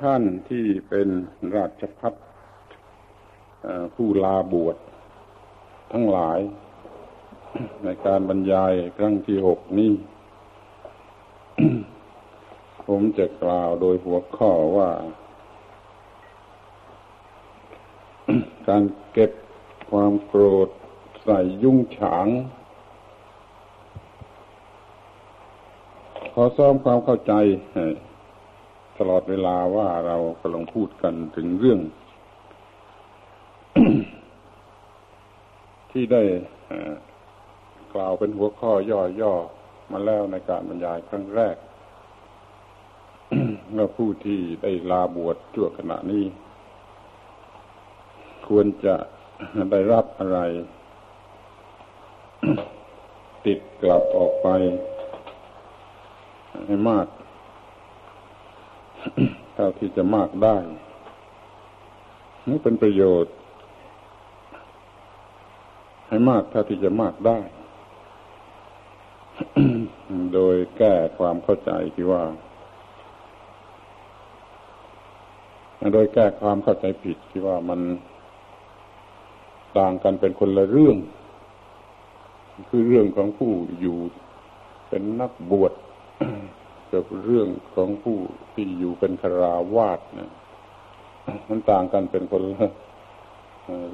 ท่านที่เป็นราชพัฒผู้ลาบวชทั้งหลาย ในการบรรยายครั้งที่หกนี้ ผมจะกล่าวโดยหัวข้อว่า การเก็บความโกรธใส่ยุ่งฉาง ขอซ้อมความเข้าใจ ตลอดเวลาว่าเรากำลังพูดกันถึงเรื่อง ที่ได้กล่าวเป็นหัวข้อย่อๆมาแล้วในการบรรยายครั้งแรกเมื่อผู้ที่ได้ลาบวชชั่วขณะนี้ ควรจะได้รับอะไร ติดกลับออกไป ให้มาก เท่าที่จะมากได้นี่เป็นประโยชน์ ให้มากเท่าที่จะมากได้ โดยแก้ความเข้าใจที่ว่า โดยแก้ความเข้าใจผิดที่ว่ามันต่างกันเป็นคนละเรื่อง คือเรื่องของผู้อยู่เป็นนักบวช กับเรื่องของผู้ที่อยู่เป็นคราวาสนะมันต่างกันเป็นคนละ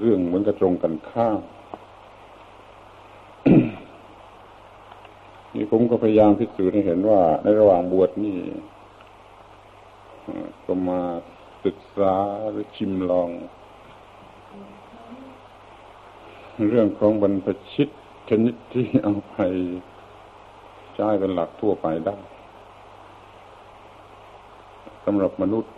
เรื่องเหมือนกับตรงกันข้ามนี่ผมก็พยายามพิสูจน์ให้เห็นว่า ในระหว่างบวชนี่ก็มาศึกษาหรือชิมลอง เรื่องของบรรพชิตชนิดที่เอาไปใช้เป็นหลักทั่วไปได้ำหรับมนุษย์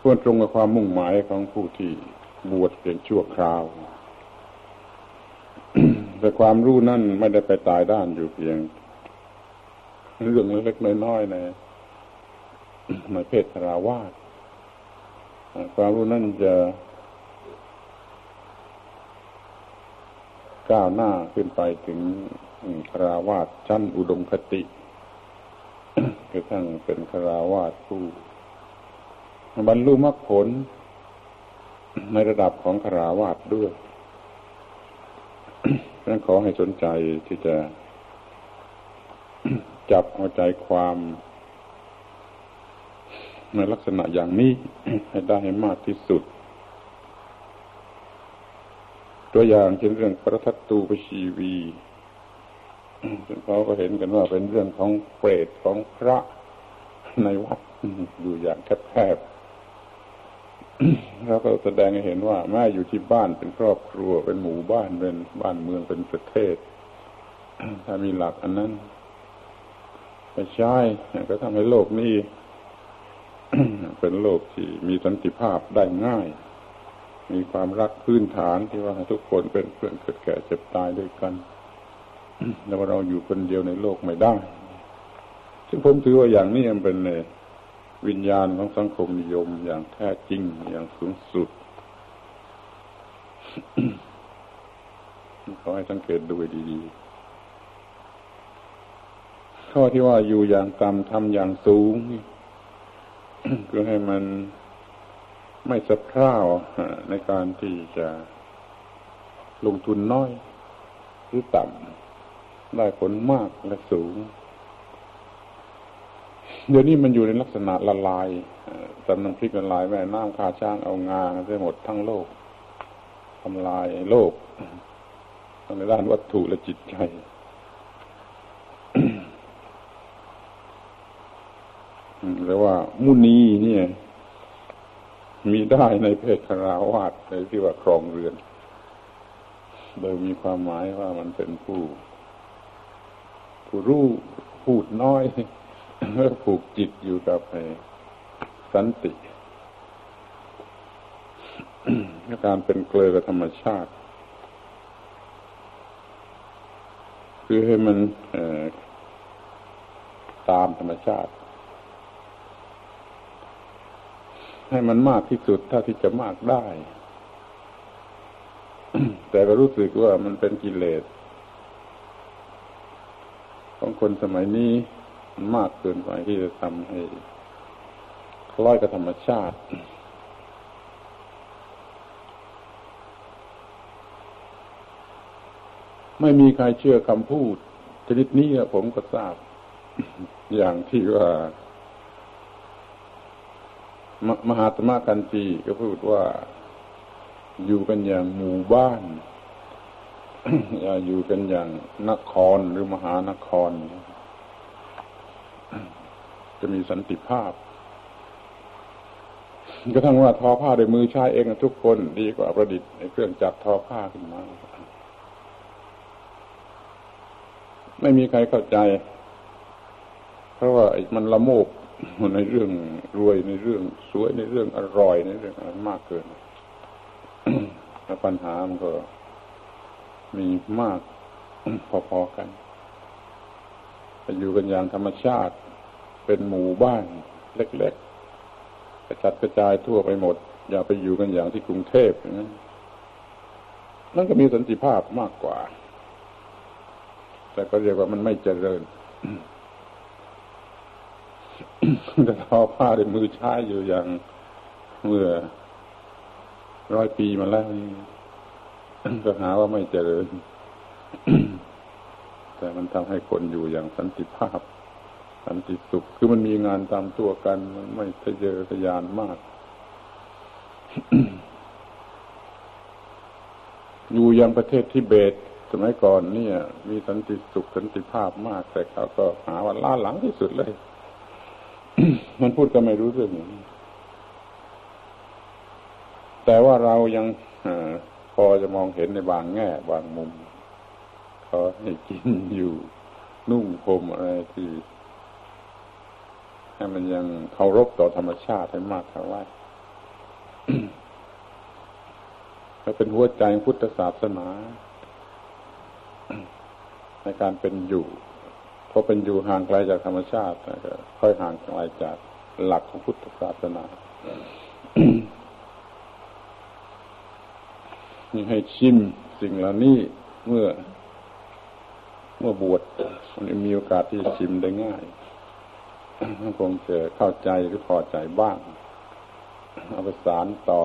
ควรตรงกับความมุ่งหมายของผู้ที่บวชเป็นชั่วคราว แต่ความรู้นั่นไม่ได้ไปตายด้านอยู่เพียง เรื่องเล็กๆน้อยๆในในเพศราวาสความรู้นั่นจะก้าวหน้าขึ้นไปถึงคราวาสชั้นอุดมคติ กระทั่งเป็นคราวาสผู้บรรลุมรรคผล ในระดับของคราวาสด้วยดังนั้นขอให้สนใจที่จะ จับหัวใจความ ในลักษณะอย่างนี้ ให้ได้ให้มากที่สุด ตัวอย่างเช่นเรื่องพระทัตตูปชีวี เขาก็เห็นกันว่าเป็นเรื่องของเปรตของพระในวัดอยู่อย่างแคบๆแล้วก็แสดงให้เห็นว่าแม่อยู่ที่บ้านเป็นครอบครัวเป็นหมู่บ้านเป็นบ้านเมืองเป็นประเทศ ถ้ามีหลักอันนั้นไปใช้ก็ทำให้โลกนี้เป็นโลกที่มีสันติภาพได้ง่าย มีความรักพื้นฐานที่ว่าทุกคนเป็นเพื่อนเกิดแก่เจ็บตายด้วยกัน แล้วเราอยู่คนเดียวในโลกไม่ได้ซึ่งผมถือว่าอย่างนี้มันเป็นวิญญาณของสังคมนิยมอย่างแท้จริงอย่างสูงสุดขอให้สังเกตดูดีๆข้อที่ว่าอยู่อย่างต่ำทำอย่างสูงคือให้มันไม่สะพร่าวในการที่จะลงทุนน้อย หรือต่ำ ได้ผลมากและสูง เดี๋ยวนี้มันอยู่ในลักษณะละลายตำน้ำพริกละลายแม่น้ำคาช้างเอางาได้หมดทั้งโลกทำลายโลกทั้งในด้านวัตถุและจิตใจแล้ว่ามุนีเนี่ย มีได้ในเพศคาราวาสในที่ว่าครองเรือน โดยมีความหมายว่ามันเป็นผู้ ผู้รู้พูดน้อยแล้วผูกจิตอยู่กับสันติการเป็นเกลือกับธรรมชาติ คือให้มันตามธรรมชาติ ให้มันมากที่สุดเท่าที่จะมากได้ แต่ก็รู้สึกว่ามันเป็นกิเลส ของคนสมัยนี้มากเกินไปที่จะทำให้คล้อยกับธรรมชาติ ไม่มีใครเชื่อคำพูดชนิดนี้ผมก็ทราบ อย่างที่ว่ามหาตมะกันจีก็พูดว่า อยู่กันอย่างหมู่บ้าน อย่าอยู่กันอย่างนครหรือมหานคร จะมีสันติภาพก็ทั้งว่าทอผ้าด้วยมือใช้เองทุกคนดีกว่าประดิษฐ์ในเครื่องจักรทอผ้าขึ้นมา ไม่มีใครเข้าใจ เพราะว่ามันละโมบในเรื่องรวยในเรื่องสวยในเรื่องอร่อยในเรื่องอะไรมากเกินแล้วปัญหามันก็ มีมากพอๆกันไปอยู่กันอย่างธรรมชาติเป็นหมู่บ้านเล็กๆกระจัดกระจายทั่วไปหมด อย่าไปอยู่กันอย่างที่กรุงเทพนะนั่นก็มีสันติภาพมากกว่า แต่ก็เรียกว่ามันไม่เจริญแต่ทอผ้าด้วยมือใช้อยู่อย่างเมื่อร้อยปีมาแล้ว ก็หาว่าไม่เจริญ แต่มันทำให้คนอยู่อย่างสันติภาพ สันติสุข คือมันมีงานตามตัวกันมันไม่ทะเยอทะยานมาก อยู่อย่างประเทศทิเบตสมัยก่อนเนี่ย มีสันติสุขสันติภาพมาก แต่เขาก็หาว่าล้าหลังที่สุดเลย มันพูดก็ไม่รู้เรื่องแต่ว่าเรายัง พอจะมองเห็นในบางแง่บางมุมเขาให้กินอยู่นุ่งผมอะไรที่ให้มันยังเคารพต่อธรรมชาติให้มากเท่าไหร่และเป็นหัวใจพุทธศาสนา ในการเป็นอยู่พอเป็นอยู่ห่างไกลจากธรรมชาติก็ค่อยห่างไกลจากหลักของพุทธศาสนา นี่ให้ชิมสิ่งเหล่านี้เมื่อ เมื่อบวชมันมีโอกาสที่จะชิมได้ง่ายคงจะเข้าใจหรือพอใจบ้างเอาไปสารต่อ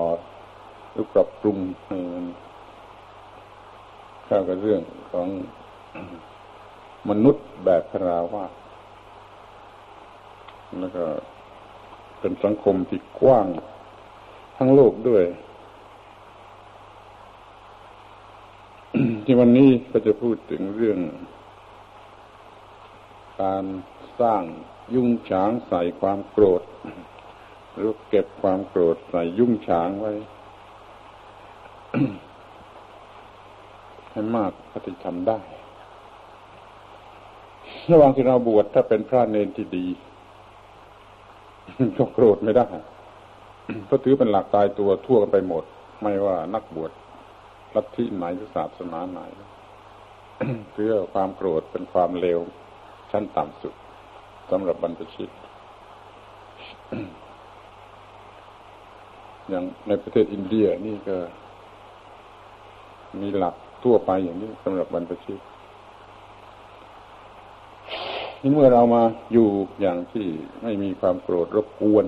หรือปรับปรุงให้มันเข้ากับเรื่องของมนุษย์แบบคราวาแล้วก็เป็นสังคมที่กว้างทั้งโลกด้วย ที่วันนี้ก็จะพูดถึงเรื่อง การสร้างยุ่งฉางใส่ความโกรธหรือเก็บความโกรธใส่ยุ่งฉางไว้ ให้มากปฏิทำได้ระหว่างที่เราบวชถ้าเป็นพระเนนที่ดี ก็โกรธไม่ได้เพราะถือเป็นหลักตายตัวทั่วกันไปหมด ไม่ว่านักบวช ลัทธิไหนหรือศาสนาไหนเพื่อความโกรธเป็นความเลวชั้นต่ำสุดสำหรับบรรพชิต อย่างในประเทศอินเดียนี่ก็ มีหลักทั่วไปอย่างนี้สำหรับบรรพชิตนี่เมื่อเรามาอยู่อย่างที่ไม่มีความโกรธรบกวน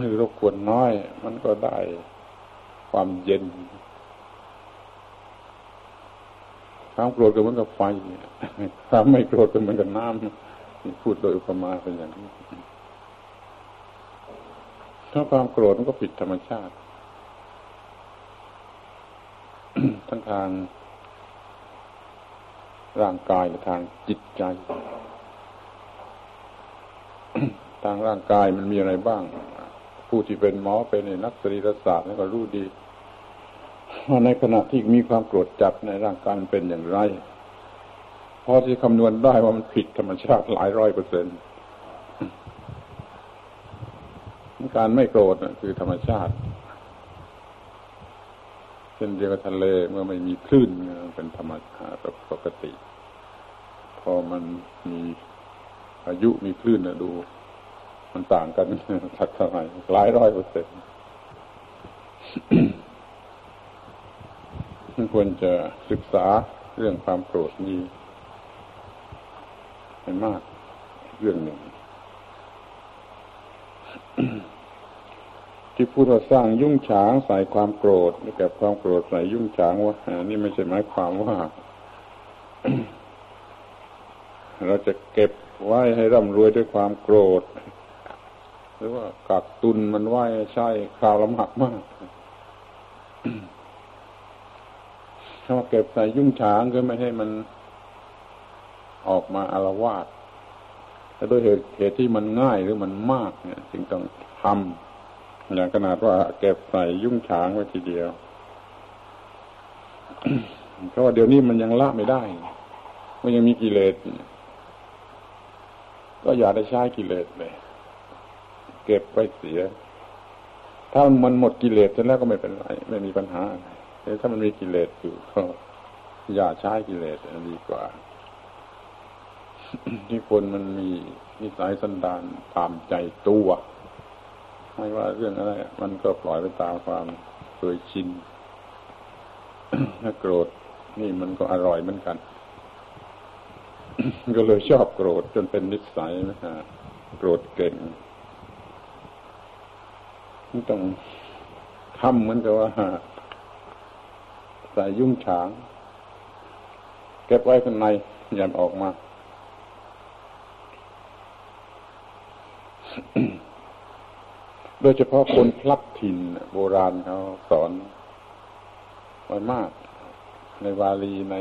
หรือรบกวนน้อย มันก็ได้ ความเย็น ความโกรธก็เหมือนกับไฟความไม่โกรธก็เหมือนกับน้ำพูดโดยอุปมาเป็นอย่างนี้ถ้าความโกรธมันก็ผิดธรรมชาติ ทั้งทางร่างกายและทางจิตใจ ทางร่างกายมันมีอะไรบ้าง ผู้ที่เป็นหมอเป็นนักสรีรศาสตร์ก็รู้ดี ในขณะที่มีความโกรธจัดในร่างกายมันเป็นอย่างไรพอที่คำนวณได้ว่ามันผิดธรรมชาติหลายร้อยเปอร์เซ็นต์การไม่โกรธคือธรรมชาติเช่นเดียวกับทะเลเมื่อไม่มีคลื่นเป็นธรรมชาติปกติ พอมันมีอายุมีคลื่นนะดู มันต่างกันสักเท่าไหร่หลายร้อยเปอร์เซ็นต์ ควรจะศึกษาเรื่องความโกรธนี้ให้มากเรื่องหนึ่ง ที่พูดว่าสร้างยุ่งฉางใส่ความโกรธนี่แก่ความโกรธใส่ยุ่งฉางว่านี่ไม่ใช่หมายความว่า เราจะเก็บไว้ให้ร่ำรวยด้วยความโกรธ หรือว่ากักตุนมันไว้ใช่คราวลำหักมาก ถ้าเก็บใส่ยุ่งฉางก็ไม่ให้มันออกมาอารวาสแต่ด้วยเหตุเหตุที่มันง่ายหรือมันมากเนี่ยจึงต้องทำอย่างขนาดว่าเก็บใส่ยุ่งฉางไว้ทีเดียวเพราะว่าเดี๋ยวนี้มันยังละไม่ได้ มันยังมีกิเลสก็อย่าได้ใช้กิเลสเลย เก็บไว้เสีย ถ้ามันหมดกิเลสแล้วก็ไม่เป็นไร ไม่มีปัญหา แต่ถ้ามันมีกิเลสอยู่ก็อย่าใช้กิเลสดีกว่า ที่คนมันมีนิสัยสันดานตามใจตัวไม่ว่าเรื่องอะไรมันก็ปล่อยไปตามความเคยชินถ้าโกรธนี่มันก็อร่อยเหมือนกัน ก็เลยชอบโกรธจนเป็นนิสัยนะฮะโกรธเก่งต้องทำเหมือนกับว่า ใส่ยุ่งฉาง เก็บไว้ข้างในอย่าออกมาโดยเฉพาะคนพลัดถิ่นโบราณเขาสอนไว้มาก ในวาลีใน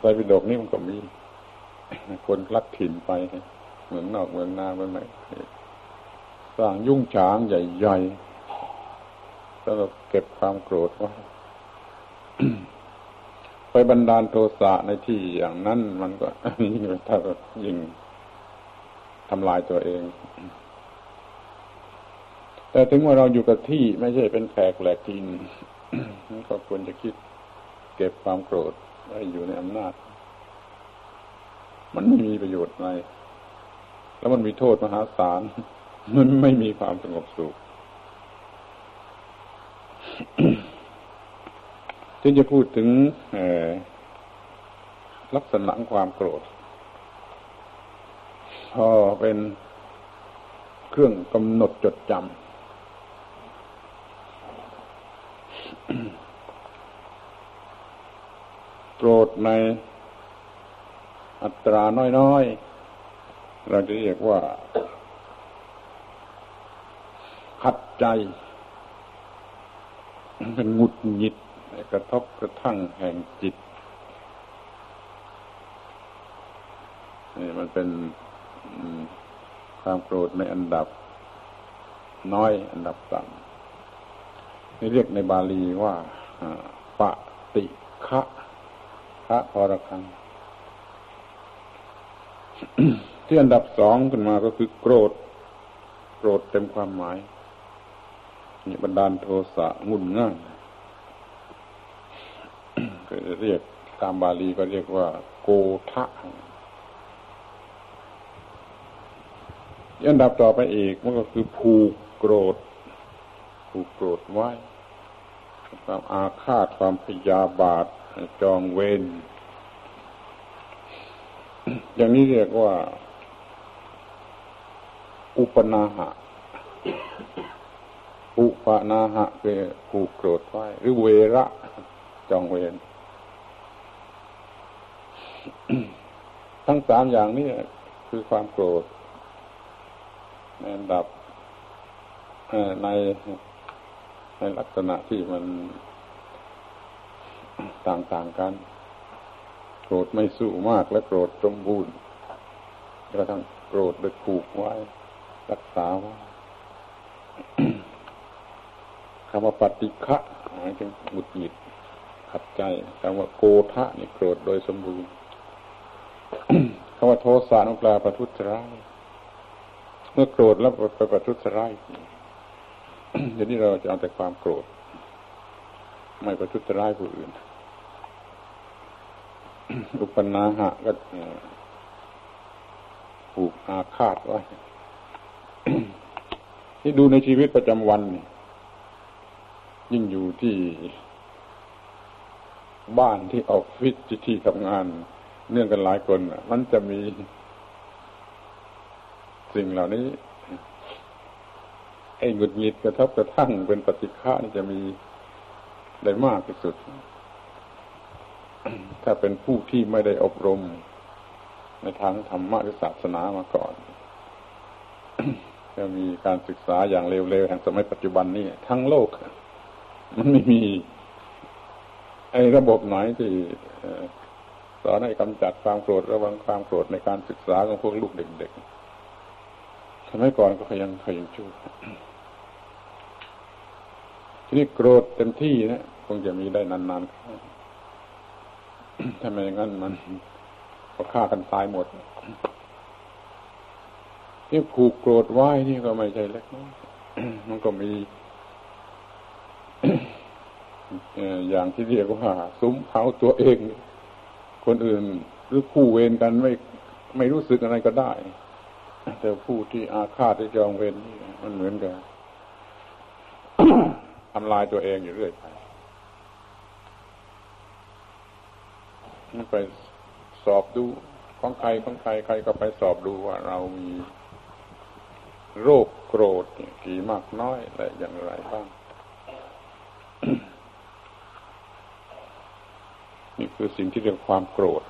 ไรปิฎกนี่มันก็มี คนพลัดถิ่นไป เหมือนนอกเมืองนาเมืองไหนสร้างยุ่งฉางใหญ่ ๆ แล้วเราเก็บความโกรธไว้ไปบันดาลโทสะในที่อย่างนั้นมันก็ยิ่งถ้ายิ่งทำลายตัวเอง แต่ถึงว่าเราอยู่กับที่ไม่ใช่เป็นแขกแหลกทินก็ควรจะคิดเก็บความโกรธไว้อยู่ในอำนาจ มันไม่มีประโยชน์อะไรแล้วมันมีโทษมหาศาล มันไม่มีความสงบสุข จึงจะพูดถึงลักษณะความโกรธ พอเป็นเครื่องกำหนดจดจำโกรธในอัตราน้อยๆ เราจะเรียกว่า ขัดใจ เป็นหงุดหงิดกระทบกระทั่งแห่งจิตนี่มันเป็นความโกรธในอันดับน้อยอันดับต่ำนี่เรียกในบาลีว่าปฏิฆะพระพอรคังที่อันดับสองขึ้นมาก็คือโกรธ โกรธเต็มความหมาย บันดาลโทสะงุ่นง่ายเรียกตามบาลีก็เรียกว่า โกทะอันดับต่อไปอีกมันก็คือผูกโกรธ ผูกโกรธไว้ ความอาฆาตความพยาบาทจองเวรอย่างนี้เรียกว่า อุปนาหะ อุปนาหะคือผูกโกรธไว้ หรือเวระจองเวรทั้งสามอย่างนี้คือความโกรธในดับในในลักษณะที่มันต่างๆกัน โกรธไม่สู้มากและโกรธสมบูรณ์กระทั่งโกรธโดยผูกไว้ รักษาไว้ คำว่าปฏิฆะหมายถึงหงุดหงิดขัดใจคำว่าโกทะนี่โกรธโดยสมบูรณ์คำว่าโทสะนุปลาประทุษร้ายเมื่อโกรธแล้วไปประทุษร้ายเดี๋ยวนี้เราจะเอาแต่ความโกรธ ไม่ประทุษร้ายผู้อื่น อุปนาหะก็ผูกอาฆาตไว้ที่ดูในชีวิตประจำวัน ยิ่งอยู่ที่บ้านที่ออฟฟิศที่ที่ทำงาน เนื่องกันหลายคนมันจะมี สิ่งเหล่านี้ ไอ้หงุดหงิดกระทบกระทั่งเป็นปฏิฆานี่จะมีได้มากที่สุด ถ้าเป็นผู้ที่ไม่ได้อบรม ในทางธรรมะหรือศาสนามาก่อนจะมีการศึกษาอย่างเร็วๆแห่งสมัยปัจจุบันนี่ทั้งโลก ไม่มี ไอ้ระบบไหนที่สอนให้กำจัดความโกรธระวังความโกรธในการศึกษาของพวกลูกเด็กๆสมัยก่อนก็ยังเคยยังชั่วทีนี้โกรธเต็มที่นะคงจะมีได้นานๆถ้าไมงั้นมันก็ฆ่ากันตายหมดที่ผูกโกรธไว้นี่ก็ไม่ใช่เล็กน้อยมันก็มี อย่างที่เรียกว่าซุ้มเผาตัวเอง คนอื่นหรือคู่เวรกันไม่ไม่รู้สึกอะไรก็ได้ แต่ผู้ที่อาฆาตที่จองเวรนี่มันเหมือนกันทำลายตัวเองอยู่เรื่อยไปไปสอบดูของใครของใครใครก็ไปสอบดูว่าเรามีโรคโกรธกี่มากน้อยและอย่างไรบ้าง นี่คือสิ่งที่เรียกความโกรธ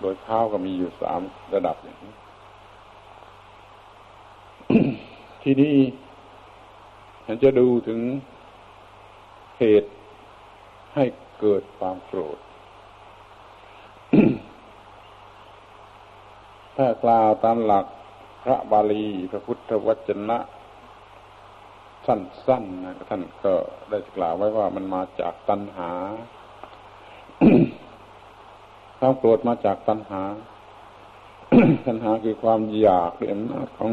โดยเท้าก็มีอยู่สามระดับอย่างนี้ ที่นี่ฉันจะดูถึงเหตุให้เกิดความโกรธ ถ้ากล่าวตามหลักพระบาลีพระพุทธวจนะ สั้นๆนะท่านก็ได้กล่าวไว้ว่ามันมาจากตัณหา ความโกรธมาจากตัณหา ตัณหาคือความอยากเรื่องนาของ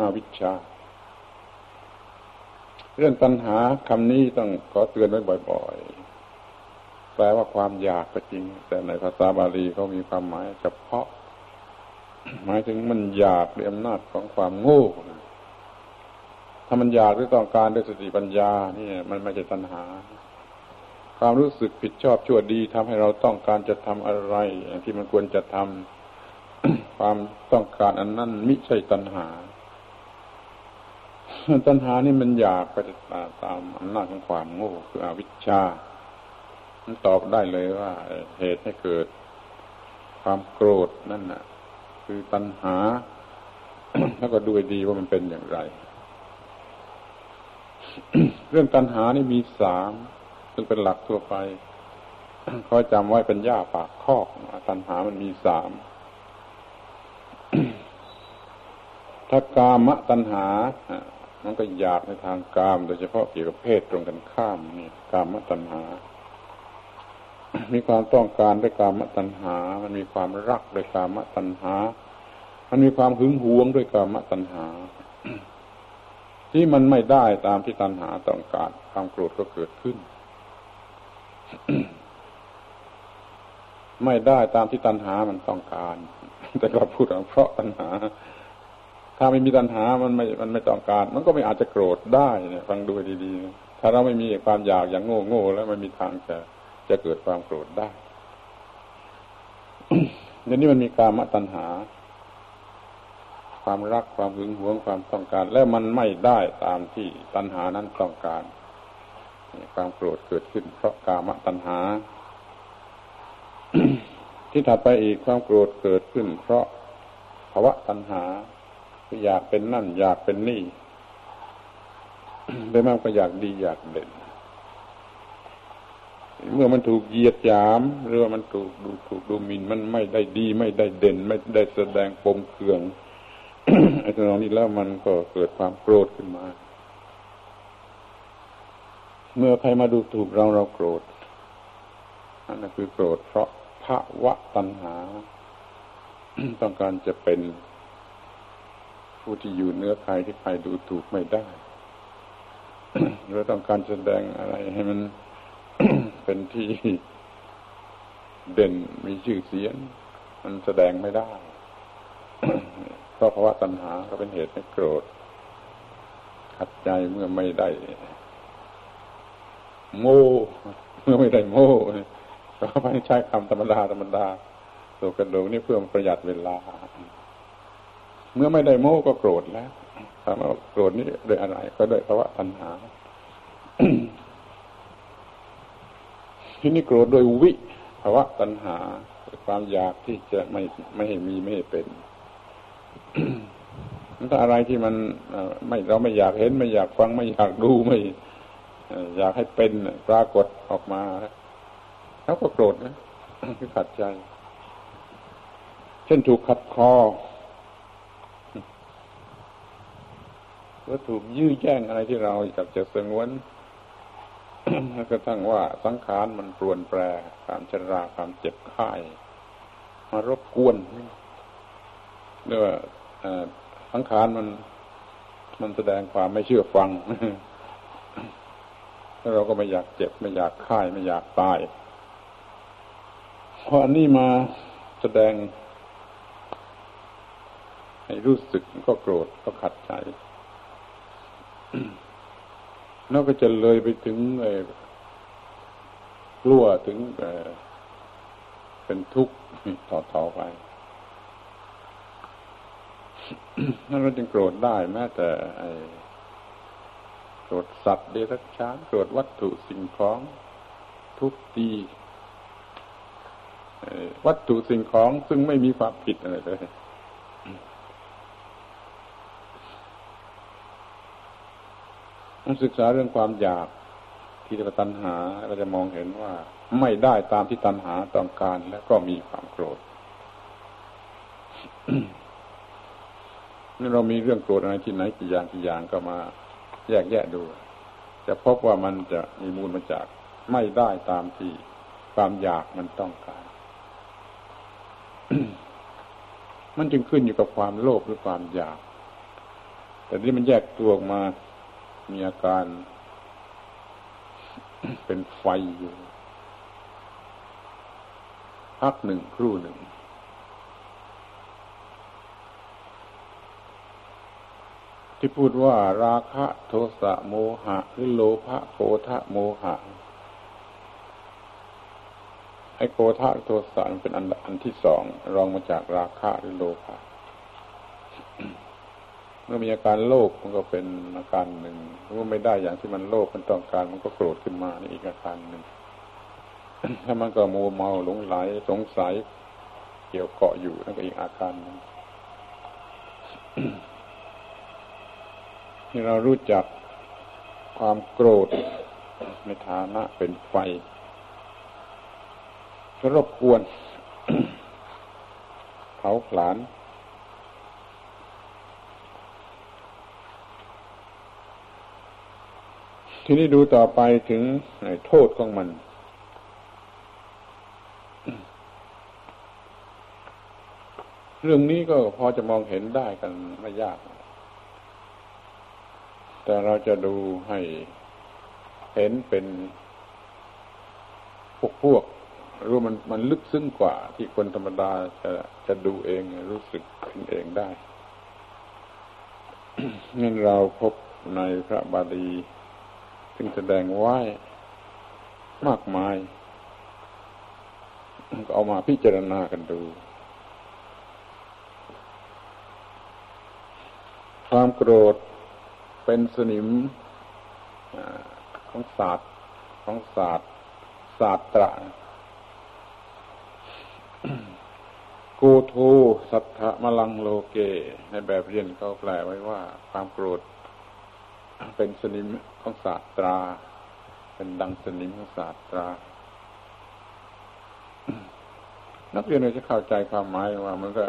อวิชชา เรื่องตัณหาคำนี้ต้องขอเตือนไว้บ่อยๆ แปลว่าความอยากก็จริง แต่ในภาษาบาลีเขามีความหมายเฉพาะ หมายถึงมันอยากด้วยอำนาจของความโง่ถ้ามันอยากด้วยต้องการด้วยสติปัญญา นี่มันไม่ใช่ตัณหา ความรู้สึกผิดชอบชั่วดีทำให้เราต้องการจะทำอะไรที่มันควรจะทำความต้องการอันนั้นไม่ใช่ตัณหา ตัณหานี่มันอยากไปตามอำนาจของความโง่คืออวิชชาตอบได้เลยว่า เหตุให้เกิด ความโกรธนั่นน่ะ คือตัณหา แล้วก็ดูดีว่ามันเป็นอย่างไร เรื่องตัณหานี่มีสาม ซึ่งเป็นหลักทั่วไปคอยจำไว้เป็นย่าปากคอกตัณหามันมีสามถ้ากามะตัณหา มันก็อยากในทางกาม โดยเฉพาะเกี่ยวกับเพศตรงกันข้ามนี่กามะตัณหา มีความต้องการด้วยกามตัณหา มันมีความรักด้วยกามตัณหา มันมีความหึงหวงด้วยกามตัณหา ที่มันไม่ได้ตามที่ตัณหาต้องการ ความโกรธก็เกิดขึ้น ไม่ได้ตามที่ตัณหามันต้องการ แต่เราพูดเพราะตัณหา ถ้าไม่มีตัณหามันไม่มันไม่ต้องการ มันก็ไม่อาจจะโกรธได้เนี่ย ฟังดูดีๆ ถ้าเราไม่มีความอยากอย่างโง่โง่แล้วไม่มีทางจะจะเกิดความโกรธได้เดี๋ยวนี้มันมีกามตัณหา ความรักความหึงหวงความต้องการ แล้วมันไม่ได้ตามที่ตัณหานั้นต้องการ ความโกรธเกิดขึ้นเพราะกามตัณหา ที่ถัดไปอีกความโกรธเกิดขึ้น เพราะภาวะตัณหาอยากเป็นนั่น อยากเป็นนี่โดยมากก็อยากดีอยากเด่น เมื่อมันถูกเหยียดหยาม หรือว่ามันถูกดูถูกดูหมิ่นมันไม่ได้ดีไม่ได้เด่น ไม่ได้แสดงปมเคืองไอ้ตรงนี้แล้วมันก็เกิดความโกรธขึ้นมา เมื่อใครมาดูถูกเราเราโกรธนั่นคือโกรธเพราะภาวะตัณหา ต้องการจะเป็นผู้ที่อยู่เนื้อใครที่ใครดูถูกไม่ได้ หรือต้องการแสดงอะไรให้มันเป็นที่เด่นมีชื่อเสียง มันแสดงไม่ได้เพราะภาวะตัณหาก็เป็นเหตุให้โกรธขัดใจเมื่อไม่ได้ โม่เมื่อไม่ได้โม่ก็ไม่ใช้คำธรรมดาธรรมดาตัวกระโดงนี่เพื่อประหยัดเวลา เมื่อไม่ได้โม้ก็โกรธแล้วถามว่าโกรธนี่โดยอะไร ก็โดยภาวะตัณหา ที่นี่โกรธโดยวิภาวะตัณหา ความอยากที่จะไม่ไม่ให้มีไม่ให้เป็นถ้าอะไรที่มันไม่เราไม่อยากเห็น ไม่อยากฟังไม่อยากดูไม่ อยากให้เป็นปรากฏออกมาเขาก็โกรธนะขัดใจ เช่นถูกขัดคอก็ถูกยื้อแย่งอะไรที่เราอยากจะสงวนกระทั่งว่าสังขารมันปรวนแปรความชราความเจ็บไข้มารบกวนเรียกว่าสังขารมันมันแสดงความไม่เชื่อฟัง แล้วเราก็ไม่อยากเจ็บไม่อยากค่ายไม่อยากตายพออันนี้มาแสดง ให้รู้สึกก็โกรธก็ขัดใจแล้วก็จะเลยไปถึงกลัวถึงเป็นทุกข์ต่อๆไปนั่นเราจึงโกรธได้แม้แต่ โกรธสัตว์เดรัจฉานโกรธวัตถุสิ่งของทุบตีวัตถุสิ่งของซึ่งไม่มีความผิดอะไรเลยศึกษาเรื่องความอยากที่เรียกว่าตัณหาเราจะมองเห็นว่าไม่ได้ตามที่ตัณหาต้องการแล้วก็มีความโกรธนี่เรามีเรื่องโกรธอะไรที่ไหนกี่อย่างกี่อย่างก็มา แยกแยะดู จะพบว่ามันจะมีมูลมาจากไม่ได้ตามที่ความอยากมันต้องการ มันจึงขึ้นอยู่กับความโลภหรือความอยาก แต่นี่มันแยกตัวออกมามีอาการ เป็นไฟอยู่พักหนึ่งครู่หนึ่ง ที่พูดว่าราคะโทสะโมหะหรือโลภะโกธะโมหะไอ้โกธะโทสะเป็นอันอันที่สองรองมาจากราคะหรือโลภะเมื่อมีอาการโลภมันก็เป็นอาการหนึ่งเมื่อไม่ได้อย่างที่มันโลภมันต้องการมันก็โกรธขึ้นมานี่อีกอาการหนึ่งถ้ามันก็มัวเมาหลงไหลสงสัย เกี่ยวเกาะอยู่นั่นก็อีกอาการหนึ่ง ที่เรารู้จักความโกรธในฐานะเป็นไฟรบกวนเผาผลาญทีนี้ดูต่อไปถึงโทษของมัน เรื่องนี้ก็พอจะมองเห็นได้กันไม่ยาก แต่เราจะดูให้เห็นเป็นพวกพวกรู้มันมันลึกซึ้งกว่า ที่คนธรรมดาจะจะดูเองรู้สึกขึ้นเองได้งั้นเราพบในพระบาลีซึ่งแสดงไว้มากมายก็เอามาพิจารณากันดู ความโกรธ เป็นสนิมของศาสตร์ของศาสตร์ศาสตระกโทสัทธมลังโลเก ในแบบเรียนเขาแปลไว้ว่า ความโกรธ เป็นสนิมของศาสตรา เป็นดังสนิมของศาสตรา นักเรียนเราจะเข้าใจความหมายว่า มันก็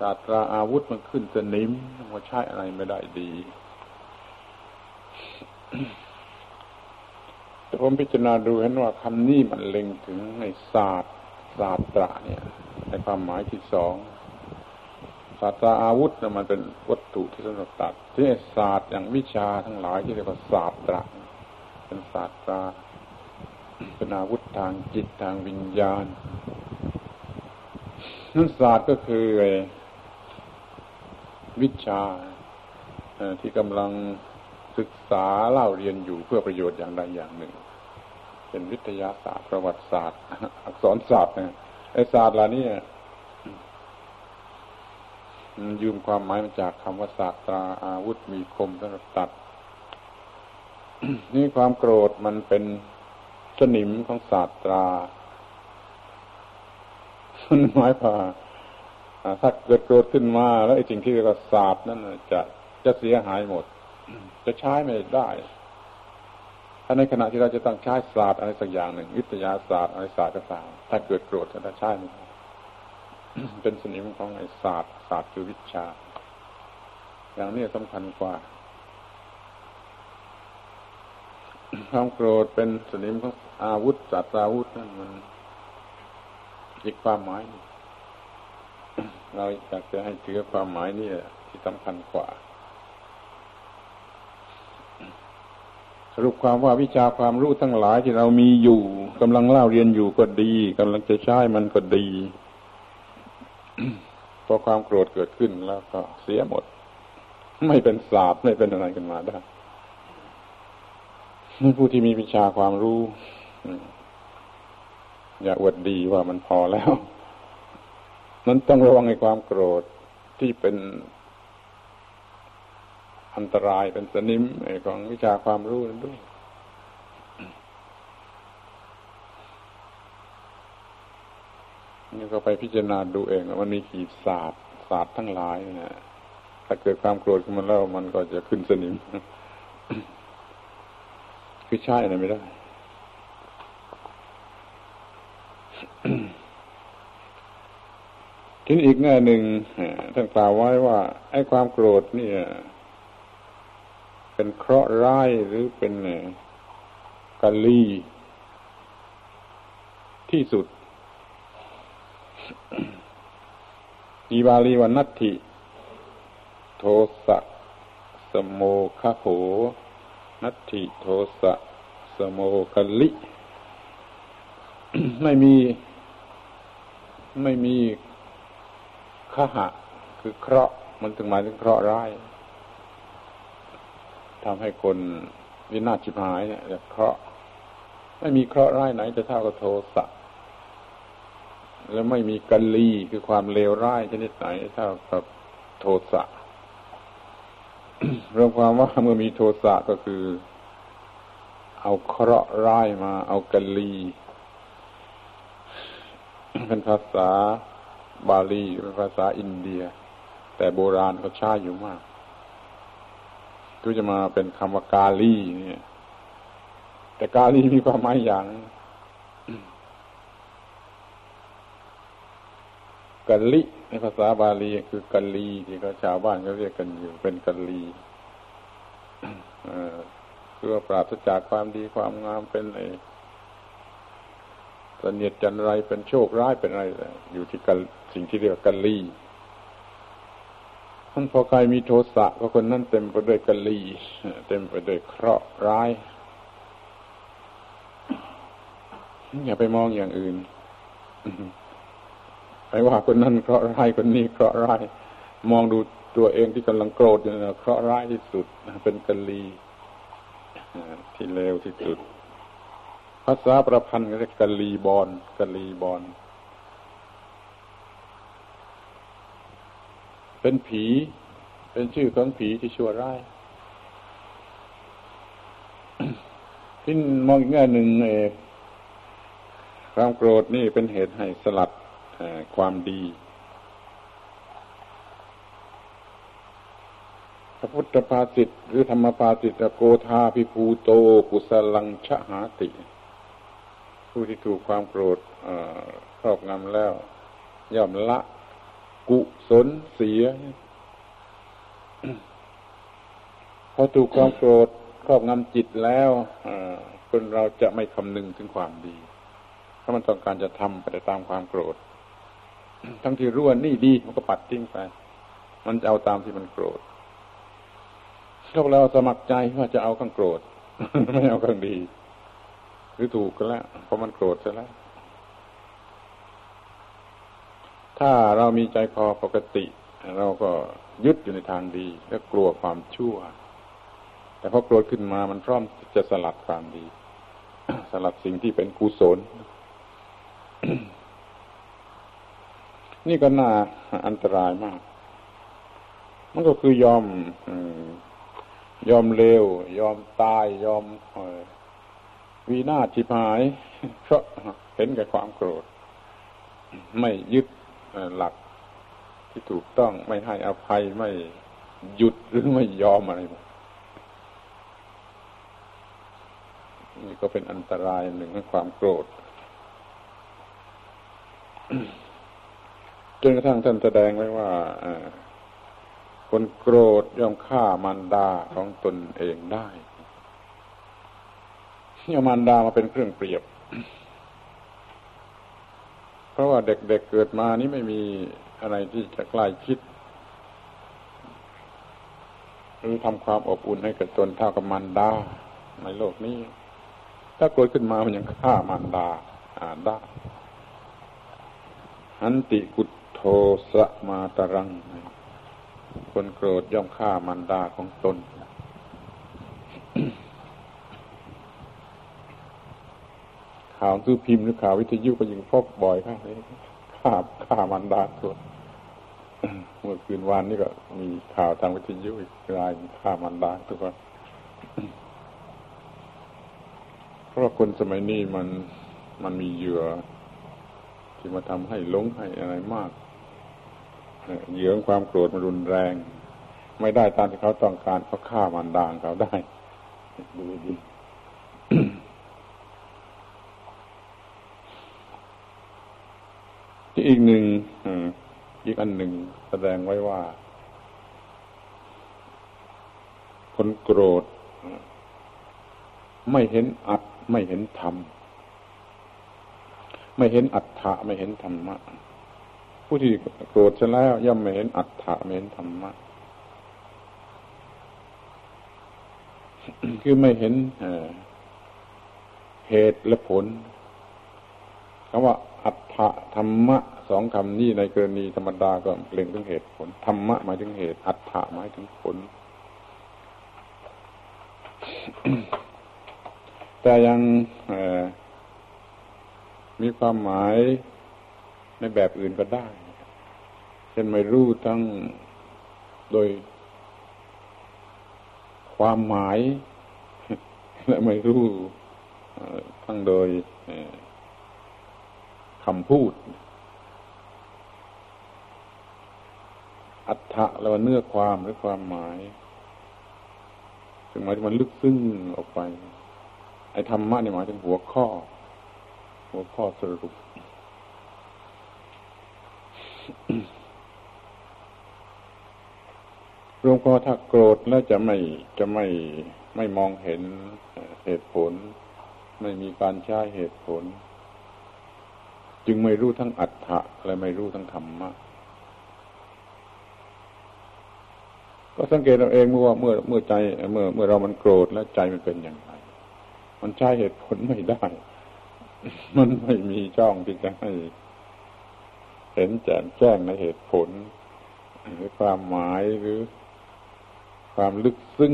ศาสตราอาวุธมันขึ้นสนิมมันใช้อะไรไม่ได้ดี แต่ผมพิจารณาดูเห็นว่าคำนี้มันเล็งถึงในศาสตร์ศาสตราเนี่ย ในความหมายที่สองศาสตราอาวุธนะมันเป็นวัตถุที่สำหรับตัดที่ศาสตร์อย่างวิชาทั้งหลายที่เรียกว่าศาสตราเป็นศาสตราเป็นอาวุธทางจิตทางวิญญาณนั่นศาสตร์ก็คือวิชาที่กำลัง ศึกษาเล่าเรียนอยู่เพื่อประโยชน์อย่างใดอย่างหนึ่ง เป็นวิทยาศาสตร์ประวัติศาสตร์ อักษรศาสตร์นะไอศาสตร์เหล่านี้ยืมความหมายมาจากคำว่าศาสตราอาวุธมีคมสำหรับตัด นี่ความโกรธมันเป็นสนิมของศาสตรามันหมายว่าถ้าเกิดโกรธขึ้นมา แล้วไอ้สิ่งที่เรียกว่าศาสตร์นั่นจะจะเสียหายหมด จะใช้ไม่ได้ ถ้าในขณะที่เราจะต้องใช้ศาสตร์อะไรสักอย่างหนึ่ง วิทยาศาสตร์อะไรศาสตร์ก็ตามถ้าเกิดโกรธจะใช้ไม่ได้เป็นสนิมของไอ้ศาสตร์ศาสตร์คือวิชา อย่างนี้สำคัญกว่าความโกรธเป็นสนิมของอาวุธจัตราวุธนั่นมันอีกความหมายเราอยากจะให้ถือความหมายนี่ที่สำคัญกว่า รุปความว่าวิชาความรู้ทั้งหลายที่เรามีอยู่กำลังเล่าเรียนอยู่ก็ดีกำลังจะใช้มันก็ดีพอความโกรธเกิดขึ้นแล้วก็เสียหมด ไม่เป็นศาสตร์ไม่เป็นอะไรกันมาได้นี่ผู้ที่มีวิชาความรู้อย่าอวดดีว่ามันพอแล้ว นั้นต้องระวังในความโกรธที่เป็น อันตรายเป็นสนิมของวิชาความรู้นั้นด้วยนี่ก็ไปพิจารณาดูเองว่ามันมีขีดศาสตร์ศาสตร์ทั้งหลายนะถ้าเกิดความโกรธขึ้นมาแล้วมันก็จะขึ้นสนิม คือใช่อะไรไม่ได้ทีนี้อีกแง่หนึ่งท่านกล่าวไว้ว่าไอ้ความโกรธนี่ เป็นเคราะห์ร้ายหรือเป็นกาลีที่สุดอีบาลีวันนัตถิ โทสะสโมคะโห นัตถิโทสะสโมคลิ ไม่มี ไม่มีขหะ คือเคราะห์มันถึงหมายถึงเคราะห์ร้าย ทำให้คนวินาศชิบหายเนี่ยเคราะห์ไม่มีเคราะห์ร้ายไหนจะเท่ากับโทสะแล้วไม่มีกัลลีคือความเลวร้ายชนิดไหนเท่ากับโทสะรวมความว่าเมื่อมีโทสะก็คือ เอาเคราะห์ร้ายมา เอากัลลีเป็นภาษาบาลีเป็นภาษาอินเดีย แต่โบราณเขาใช้อยู่มาก ก็จะมาเป็นคำว่ากาลีเนี่ย แต่กาลีมีความหมายอย่างกัลลิในภาษาบาลีคือกัลลีที่เขาชาวบ้านเขาเรียกกันอยู่ เป็นกัลลีคือว่าปราศจากความดีความงามเป็นไอ้เสนียดจันไรเป็นโชคร้ายเป็นอะไรอยู่ที่กัลสิ่งที่เรียกกัลลี ท่นพอใครมีโทสะก็คนนั้นเต็มไปด้วยกัลลี เต็มไปด้วยเคราะห์ร้าย อย่าไปมองอย่างอื่นไปว่าคนนั้นเคราะห์ร้ายคนนี้เคราะห์ร้าย มองดูตัวเองที่กำลังโกรธอยู่นะเคราะห์ร้ายที่สุดเป็นกะลีที่เลวที่สุดภาษาประพันธ์ก็เรียกกะลีบอลกะลีบอล เป็นผี เป็นชื่อของผีที่ชั่วร้ายที่มองอีกแง่หนึ่งเอความโกรธนี่เป็นเหตุให้สลัดความดีพระพุทธภาษิตหรือธรรมภาษิตโกธาพิภูโต กุสลังชะหาติ ผู้ที่ถูกความโกรธครอบงำแล้ว ย่อมละ กุศลเสีย พอถูกความโกรธครอบงำจิตแล้วคนเราจะไม่คำนึงถึงความดี ถ้ามันต้องการจะทำไปตามความโกรธ ทั้งที่รู้ว่านี่ดีมันก็ปัดทิ้งไป มันจะเอาตามที่มันโกรธพวกเราสมัครใจว่าจะเอาข้างโกรธ ไม่เอาข้างดี หรือถูกก็แล้วเพราะมันโกรธซะแล้ว ถ้าเรามีใจคอปกติ เราก็ยึดอยู่ในทางดี และกลัวความชั่ว แต่พอโกรธขึ้นมามันพร้อมจะสลัดความดี สลัดสิ่งที่เป็นกุศลนี่ก็น่าอันตรายมาก มันก็คือยอมยอมเร็วยอมตายยอมวีนาชิพาย เพราะเห็นแก่ความโกรธ ไม่ยึด หลักที่ถูกต้องไม่ให้อภัยไม่หยุดหรือไม่ยอมอะไรนี่ก็เป็นอันตรายหนึ่งของความโกรธจนกระทั่งท่านแสดงไว้ว่าคนโกรธย่อมฆ่ามารดาของตนเองได้เอามารดามาเป็นเครื่องเปรียบ ราะว่าเด็กๆเเกิดมานี่ไม่มีอะไรที่จะใกล้ชิดหรือทำความอบอุ่นให้กับตนเท่ากับมารดาในโลกนี้ ถ้าโกรธขึ้นมามันยังฆ่ามารดาอ่านได้หันติกุตโทสะมาตรัง คนโกรธย่อมฆ่ามารดาของตน ข่าวซื้อพิมพ์หรือข่าววิทยุก็ยังพบบ่อยข้างนี้ฆ่าฆ่ามารดาตัวเมื่อคืนวานนี้ก็มีข่าวทางวิทยุอีกรายฆ่ามันดาทุกคนเพราะคนสมัยนี้มันมันมีเหยื่อ ที่มาทำให้หลงให้อะไรมากเหยื่อความโกรธมันรุนแรง ไม่ได้ตามที่เขาต้องการเขาฆ่ามันดางเขาได้ดูดี อีกหนึ่งอีกอันหนึ่งแสดงไว้ว่า คนโกรธ ไม่เห็นอัตไม่เห็นธรรม ไม่เห็นอัตถะไม่เห็นธรรมะ ผู้ที่โกรธชแล้ว ย่อมไม่เห็นอัตถะไม่เห็นธรรมะคือไม่เห็นเหตุและผลคำว่า อัตถะธรรมะสองคำนี้ในกรณีธรรมดาก็เล็งถึงเหตุผลธรรมะหมายถึงเหตุ อัตถะหมายถึงผล แต่ยังมีความหมายในแบบอื่นก็ได้เช่นไม่รู้ทั้งโดยความหมาย และไม่รู้ทั้งโดย คำพูด อัฏฐะแล้วเนื้อความหรือความหมายถึงหมายถึงมันลึกซึ้งออกไป ไอ้ธรรมะนี่หมายถึงหัวข้อ หัวข้อสรุปรวมก็ถ้าโกรธแล้วจะไม่จะไม่ไม่มองเห็นเหตุผล ไม่มีการใช้เหตุผล จึงไม่รู้ทั้งอัฏฐะและไม่รู้ทั้งธรรมะก็สังเกตเราเองเมื่อว่าเมื่อเมื่อใจเมื่อเมื่อเรามันโกรธแล้วใจมันเป็นอย่างไร มันใช้เหตุผลไม่ได้ มันไม่มีช่องที่จะให้เห็นแจ่มแจ้งในเหตุผล หรือความหมายหรือความลึกซึ้ง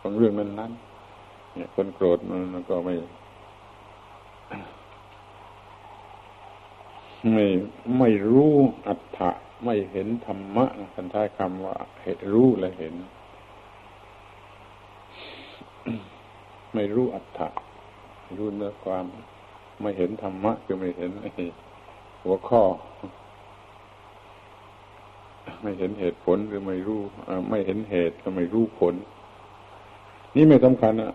ของเรื่องนั้นนั้นเนี่ยคนโกรธมันก็ไม่ ไม่ไม่รู้อัตถะไม่เห็นธรรมะท่านใช้คำว่าเห็นรู้และเห็น ไม่รู้อัตถะรู้เนื้อความ ไม่เห็นธรรมะคือไม่เห็นหัวข้อ ไม่เห็นเหตุผลคือไม่รู้ไม่เห็นเหตุก็ไม่รู้ผล นี่ไม่สำคัญอะ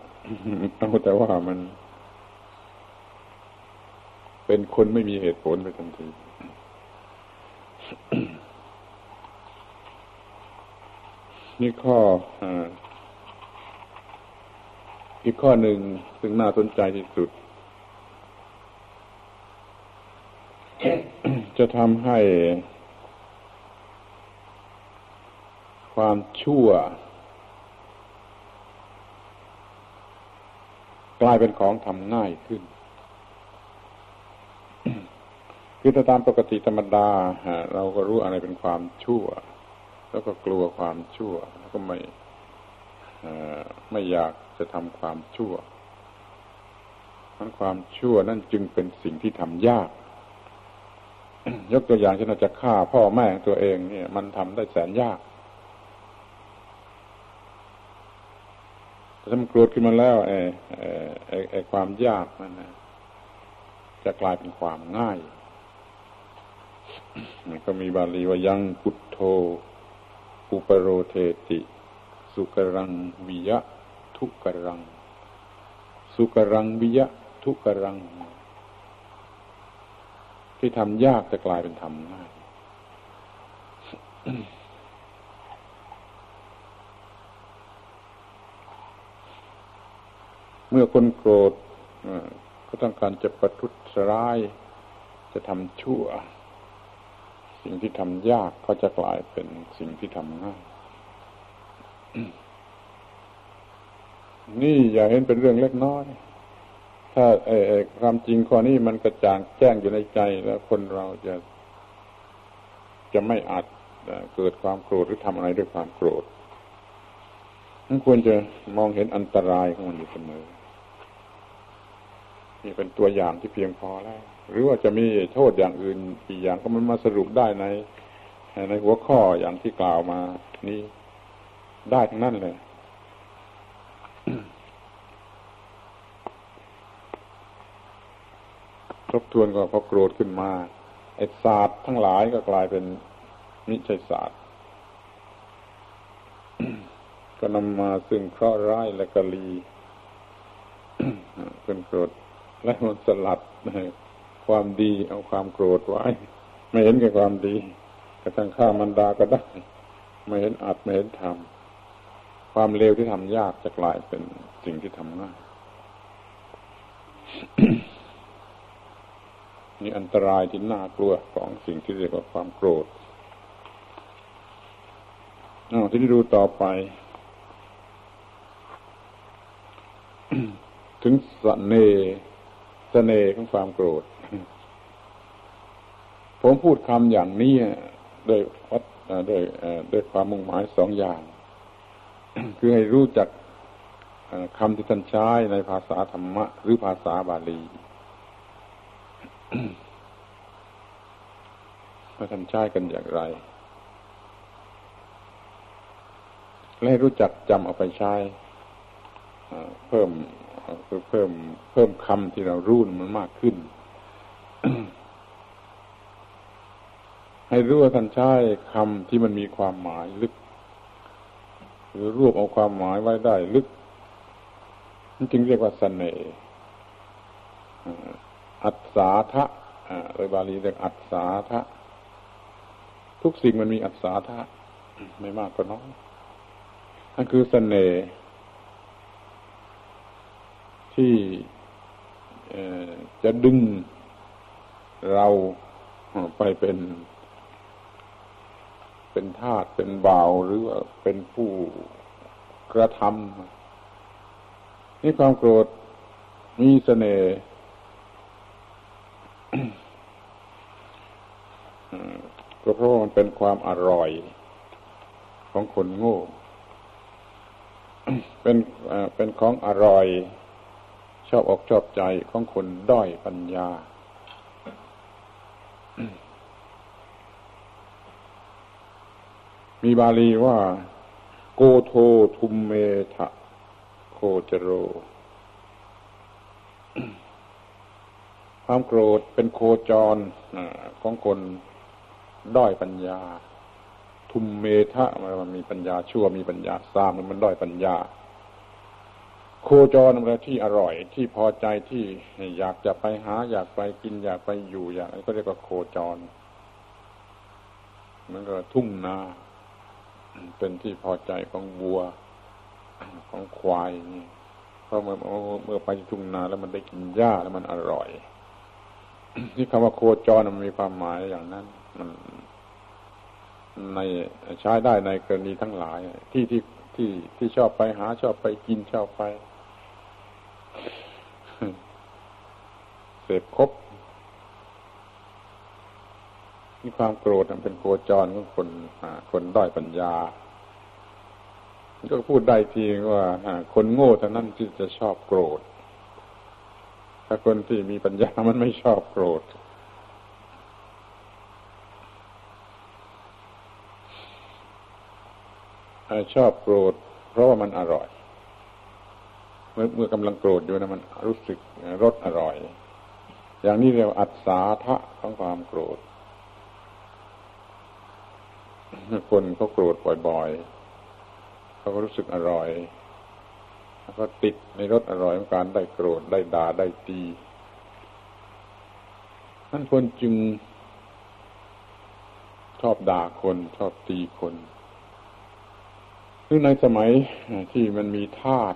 เอาแต่ว่ามัน เป็นคนไม่มีเหตุผลไปทันทีนี่ข้ออีกข้อหนึ่งซึ่งน่าสนใจที่สุด จะทำให้ความชั่ว กลายเป็นของทำง่ายขึ้น คือถ้าตามปกติธรรมดาเราก็รู้อะไรเป็นความชั่ว แล้วก็กลัวความชั่ว แล้วก็ไม่ไม่อยากจะทำความชั่วทั้งความชั่วนั่นจึงเป็นสิ่งที่ทำยาก ยกตัวอย่างเช่นเราจะฆ่าพ่อแม่ตัวเองเนี่ย มันทำได้แสนยากถ้ามันโกรธขึ้นมาแล้วไอ้ไอ้ไอ้ความยากนั่นจะกลายเป็นความง่าย ก็มีบาลีว่ายังพุทโธอุปโรเทติ สุกรังวิยะ ทุกรัง สุกรังวิยะ ทุกรัง ที่ทำยากจะกลายเป็นทำง่ายเมื่อคนโกรธก็ต้องการจะประทุษร้าย จะทำชั่ว สิ่งที่ทำยากก็จะกลายเป็นสิ่งที่ทำง่าย นี่อย่าเห็นเป็นเรื่องเล็กน้อย ถ้าไอ้ความจริงข้อนี้มันกระจ่างแจ้งอยู่ในใจแล้วคนเราจะจะไม่อาจเกิดความโกรธหรือทำอะไรด้วยความโกรธมันควรจะมองเห็นอันตรายของมันอยู่เสมอ นี่เป็นตัวอย่างที่เพียงพอแล้ว หรือว่าจะมีโทษอย่างอื่นอีกอย่างก็มันมาสรุปได้ในในหัวข้ออย่างที่กล่าวมา นี่ได้ทั้งนั้นเลยทบทวนก็พอโกรธขึ้นมาไอ้ศาสตร์ทั้งหลายก็กลายเป็นนิชัยศาสตร์ ก็นำมาซึ่งเคราะห์ร้ายและกะลีเป็นโกรธแล้วมันสลัด ความดี เอาความโกรธไว้ ไม่เห็นแก่ความดีกระทั่งฆ่ามันดาก็ได้ ไม่เห็นอัดไม่เห็นทำความเลวที่ทำยากจะกลายเป็นสิ่งที่ทำง่ายนี่อันตรายที่น่ากลัวของสิ่งที่เรียกว่าความโกรธอ้าที่นี่ดูต่อไป ถึงสเนเสน่ห์ของความโกรธ ผมพูดคำอย่างนี้ด้วยวัดด้วยด้วยความมุ่งหมายสองอย่าง คือให้รู้จักคำที่ท่านใช้ในภาษาธรรมะ หรือภาษาบาลีว่าท่านใช้กันอย่างไร และให้รู้จักจำเอาไปใช้เพิ่มเพิ่มเพิ่มคำที่เรารู้มันมากขึ้น ให้รู้ว่าท่านใช้คำที่มันมีความหมายลึก หรือรวบเอาความหมายไว้ได้ลึกนั่นจึงเรียกว่าสเสน่ห์อัศสาทะโดยบาลีเรียกอัศสาทะทุกสิ่งมันมีอัศสาทะไม่มากก็น้อยนั่นคือสเสน่ห์ที่จะดึงเราไปเป็น เป็นทาสเป็นบ่าวหรือว่าเป็นผู้กระทำนี่ความโกรธมีเสน่ห์ก็เพราะมันเป็นความอร่อยของคนโง่ เป็นเป็นของอร่อย ชอบอกชอบใจของคนด้อยปัญญา มีบาลีว่า โกโททุมเมทะโคจโร ความโกรธเป็นโคจรของคนด้อยปัญญา ทุมเมทะมันมีปัญญาชั่วมีปัญญาซามมันด้อยปัญญา โคจรอะไรที่อร่อย ที่พอใจที่อยากจะไปหา อยากไปกิน อยากไปอยู่อยากก็เรียกว่าโคจรมันก็ทุ่งนา เป็นที่พอใจของวัวของควายนี่เพราะเมื่อเมื่อไปทุ่งนาแล้วมันได้กินหญ้าแล้วมันอร่อยที่คำว่าโคจรมันมีความหมายอย่างนั้น มัน ในใช้ได้ในกรณีทั้งหลาย ที่ที่ที่ที่ชอบไปหาชอบไปกินชอบไปเสพครบ นี่ความโกรธมันเป็นโคจรของคนคนด้อยปัญญา ก็พูดได้ทีว่าคนโง่เท่านั้นที่จะชอบโกรธ ถ้าคนที่มีปัญญามันไม่ชอบโกรธชอบโกรธ เพราะว่ามันอร่อย เมื่อเมื่อกำลังโกรธอยู่นะมันรู้สึกรสอร่อย อย่างนี้เรียกอัศาทะของความโกรธ คนเขาโกรธบ่อยๆเขาก็รู้สึกอร่อยแล้วก็ติดในรสอร่อยของการได้โกรธได้ด่าได้ตีท่านคนจึงชอบด่าคนชอบตีคนคือในสมัยที่มันมีทาส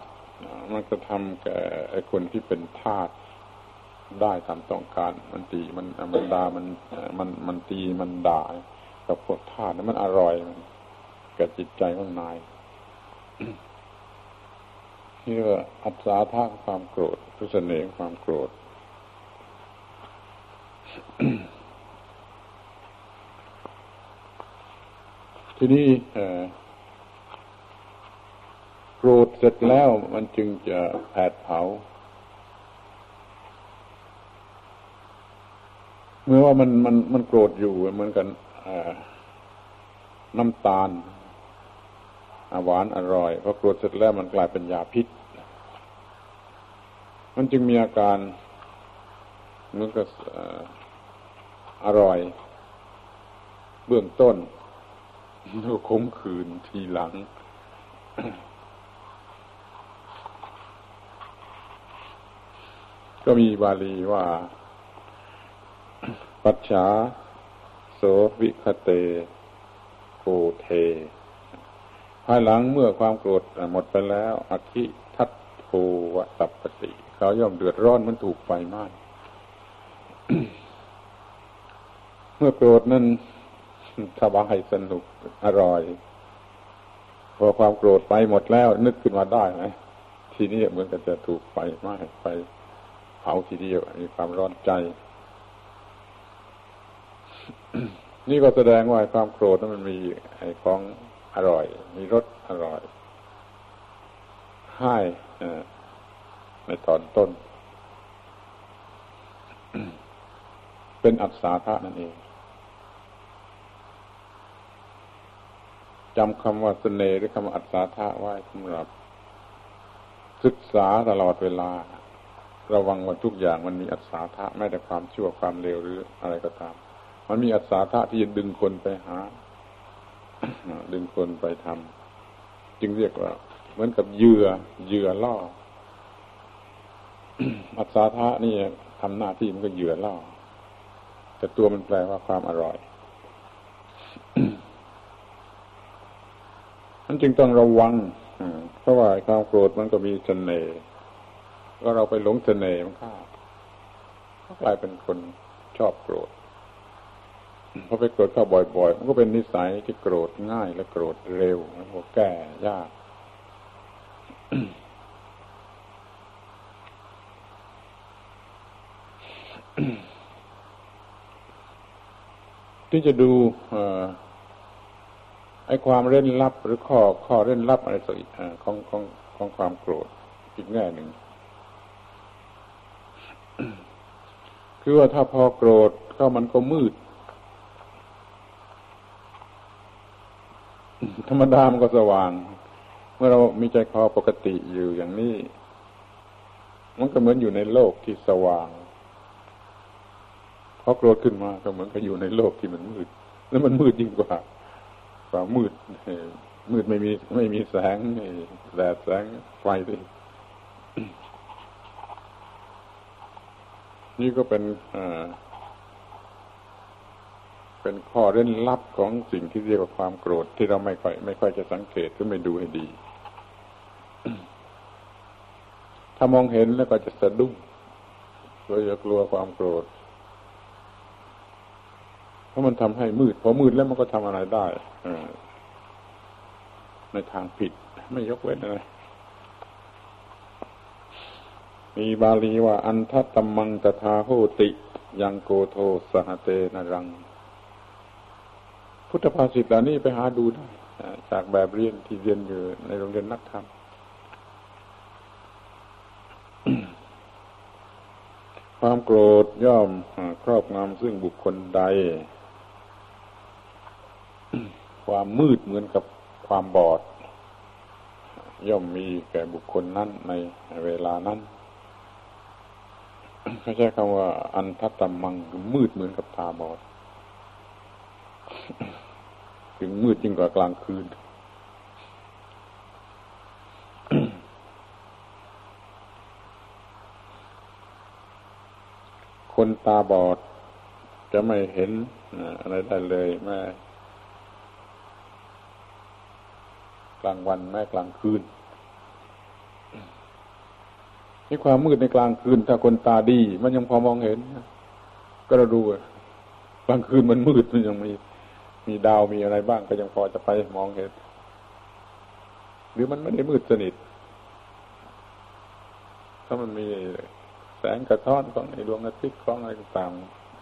มันจะทำแก่ไอ้คนที่เป็นทาสได้ตามต้องการ มันตีมันมันด่ามันมันมันตีมันด่า กับพวกทาสนั้นมันอร่อยมันแก่จิตใจของนายนี่ว่าอัศาธาความโกรธทุเสน่ห์ความโกรธทีนี้โกรธเสร็จแล้วมันจึงจะแผดเผา เมื่อว่ามันมันมันโกรธอยู่เหมือนกัน น้ำตาลหวานอร่อยพอกรธเสร็จแล้วมันกลายเป็นยาพิษ มันจึงมีอาการเหมือนกับอร่อย เบื้องต้นแล้วขมขืนทีหลัง ก็มีบาลีว่า ปัจฉา โสวิคเตโกเท ภายหลังเมื่อความโกรธหมดไปแล้วอคิทัตโทวตัปปติเขาย่อมเดือดร้อนมันถูกไฟไหม้เมื่อโกรธนั้นสบายสนุกอร่อย พอความโกรธไปหมดแล้ว นึกขึ้นมาได้ไหมทีนี้เหมือนกับจะถูกไฟไหม้ไฟเผาทีเดียวมีความร้อนใจ นี่ก็แสดงว่าความโกรธนั้นมันมีไอ้ของอร่อย มีรสอร่อยให้ในตอนต้น เป็นอัศาธานั่นเองจำคำว่าสเสน่ห์หรือคำว่าอัศาธาไว้สำหรับ ศึกษาตลอดเวลา ระวังว่าทุกอย่างมันมีอัศาธะแม้แต่ความชั่วความเลวหรืออะไรก็ตาม มันมีอัศาธะที่จะดึงคนไปหา ดึงคนไปทำจึงเรียกว่า เหมือนกับเหยื่อเหยื่อล่อ อัศาธะนี่ทำหน้าที่มันก็เหยื่อล่อ แต่ตัวมันแปลว่าความอร่อยมันจึงต้องระวังเพราะว่าความโกรธมันก็มีเสน่ห์ก็เราไปหลงเสน่ห์มันก็กลายเป็นคนชอบโกรธ พอไปโกรธเข้าบ่อยๆ มันก็เป็นนิสัยที่โกรธง่ายและโกรธเร็วมันก็แก้ยากที่จะดูไอ้ความเร้นลับหรือข้อข้อเร้นลับอะไรสักของของของความโกรธอีกแง่หนึ่งคือว่าถ้าพอโกรธก็มันก็มืด ธรรมดามันก็สว่าง เมื่อเรามีใจคอปกติอยู่อย่างนี้ มันก็เหมือนอยู่ในโลกที่สว่างพอโกรธขึ้นมาก็เหมือนกับอยู่ในโลกที่มันมืด แล้วมันมืดยิ่งกว่าความมืดมืดไม่มีไม่มีแสงแดดแสงไฟที่นี่ก็เป็น เป็นข้อเร้นลับของสิ่งที่เรียกว่าความโกรธที่เราไม่ค่อยไม่ค่อยจะสังเกตหรือไม่ดูให้ดี ถ้ามองเห็นแล้วก็จะสะดุ้งก็จะกลัวความโกรธ เพราะมันทำให้มืด พอมืดแล้วมันก็ทำอะไรได้ในทางผิด ไม่ยกเว้นอะไรมีบาลีว่าอันทัตมังตถาโหติ ยังโกโทสหเตนรัง พุทธภาษิตเหล่านี้ไปหาดูได้จากแบบเรียนที่เรียนอยู่ในโรงเรียนนักธรรมความโกรธย่อมครอบงำซึ่งบุคคลใด ความมืดเหมือนกับความบอด ย่อมมีแก่บุคคลนั้นในเวลานั้นเขาใช้คำว่า อันทัตตมังมืดเหมือนกับตาบอด ถึงมืดยิ่งกว่ากลางคืน คนตาบอด จะไม่เห็นอะไรได้เลยแม่กลางวันแม่กลางคืนนี่ความมืดในกลางคืน ถ้าคนตาดี มันยังพอมองเห็นก็เราดูกลางคืนมันมืดมันยังมี มีดาวมีอะไรบ้างก็ยังพอจะไปมองเห็น หรือมันไม่ได้มืดสนิท ถ้ามันมีแสงกระท้อนของไอ้ดวงอาทิตย์ของอะไรต่าง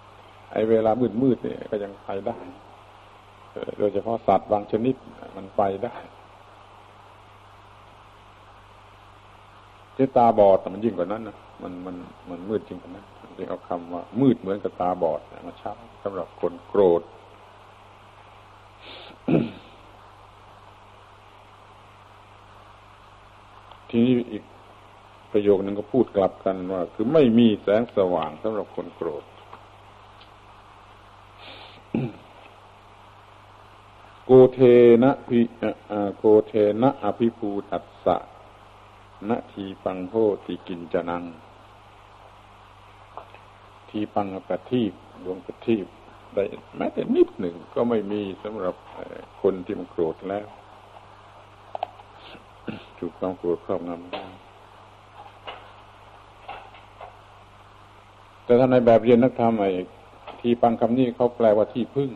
ๆไอ้เวลามืดๆเนี่ยก็ยังไปได้โดยเฉพาะสัตว์บางชนิดมันไปได้ที่ตาบอดมันยิ่งกว่านั้นนะมันมันมันมืดจริงกว่านั้นจึงเอาคำว่ามืดเหมือนกับตาบอดมาใช้สำหรับคนโกรธ ทีนี้อีกประโยคนึงก็พูดกลับกันว่า คือไม่มีแสงสว่างสำหรับคนโกรธโกเทนะพิโกเทนะอภิภูตัสสะนะทีปังโหติกินจนัง ทีปังปฏิบดวงปฏิบ ได้แม้แต่นิดหนึ่งก็ไม่มีสำหรับคนที่มันโกรธแล้วถูกความโกรธครอบงำได้แต่ถ้าในแบบเรียนนักธรรมไอ้ที่ปังคำนี้เขาแปลว่าที่พึ่ง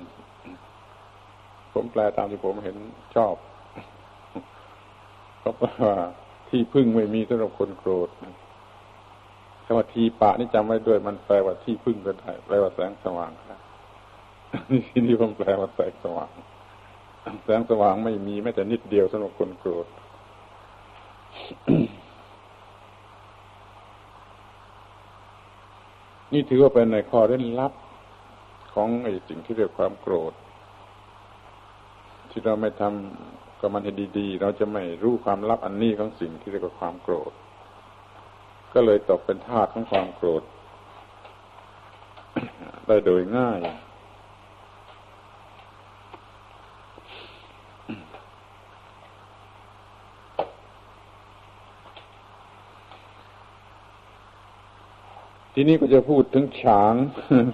ผมแปลตามที่ผมเห็นชอบเขาแปลว่าที่พึ่งไม่มีสำหรับคนโกรธคำว่าทีปะนี่จำไว้ด้วยมันแปลว่าที่พึ่งก็ได้แปลว่าแสงสว่าง ที่นี่ผมแปลว่าแสงสว่างแสงสว่างไม่มีแม้แต่นิดเดียวสำหรับคนโกรธนี่ถือว่าเป็นในข้อเล่นลับของไอ้สิ่งที่เรียกความโกรธ ที่เราไม่ทำกับมันให้ดี ๆ เราจะไม่รู้ความลับอันนี้ของสิ่งที่เรียกว่าความโกรธ ก็เลยตกเป็นทาสของความโกรธ ได้โดยง่าย ทีนี้ก็จะพูดถึงฉาง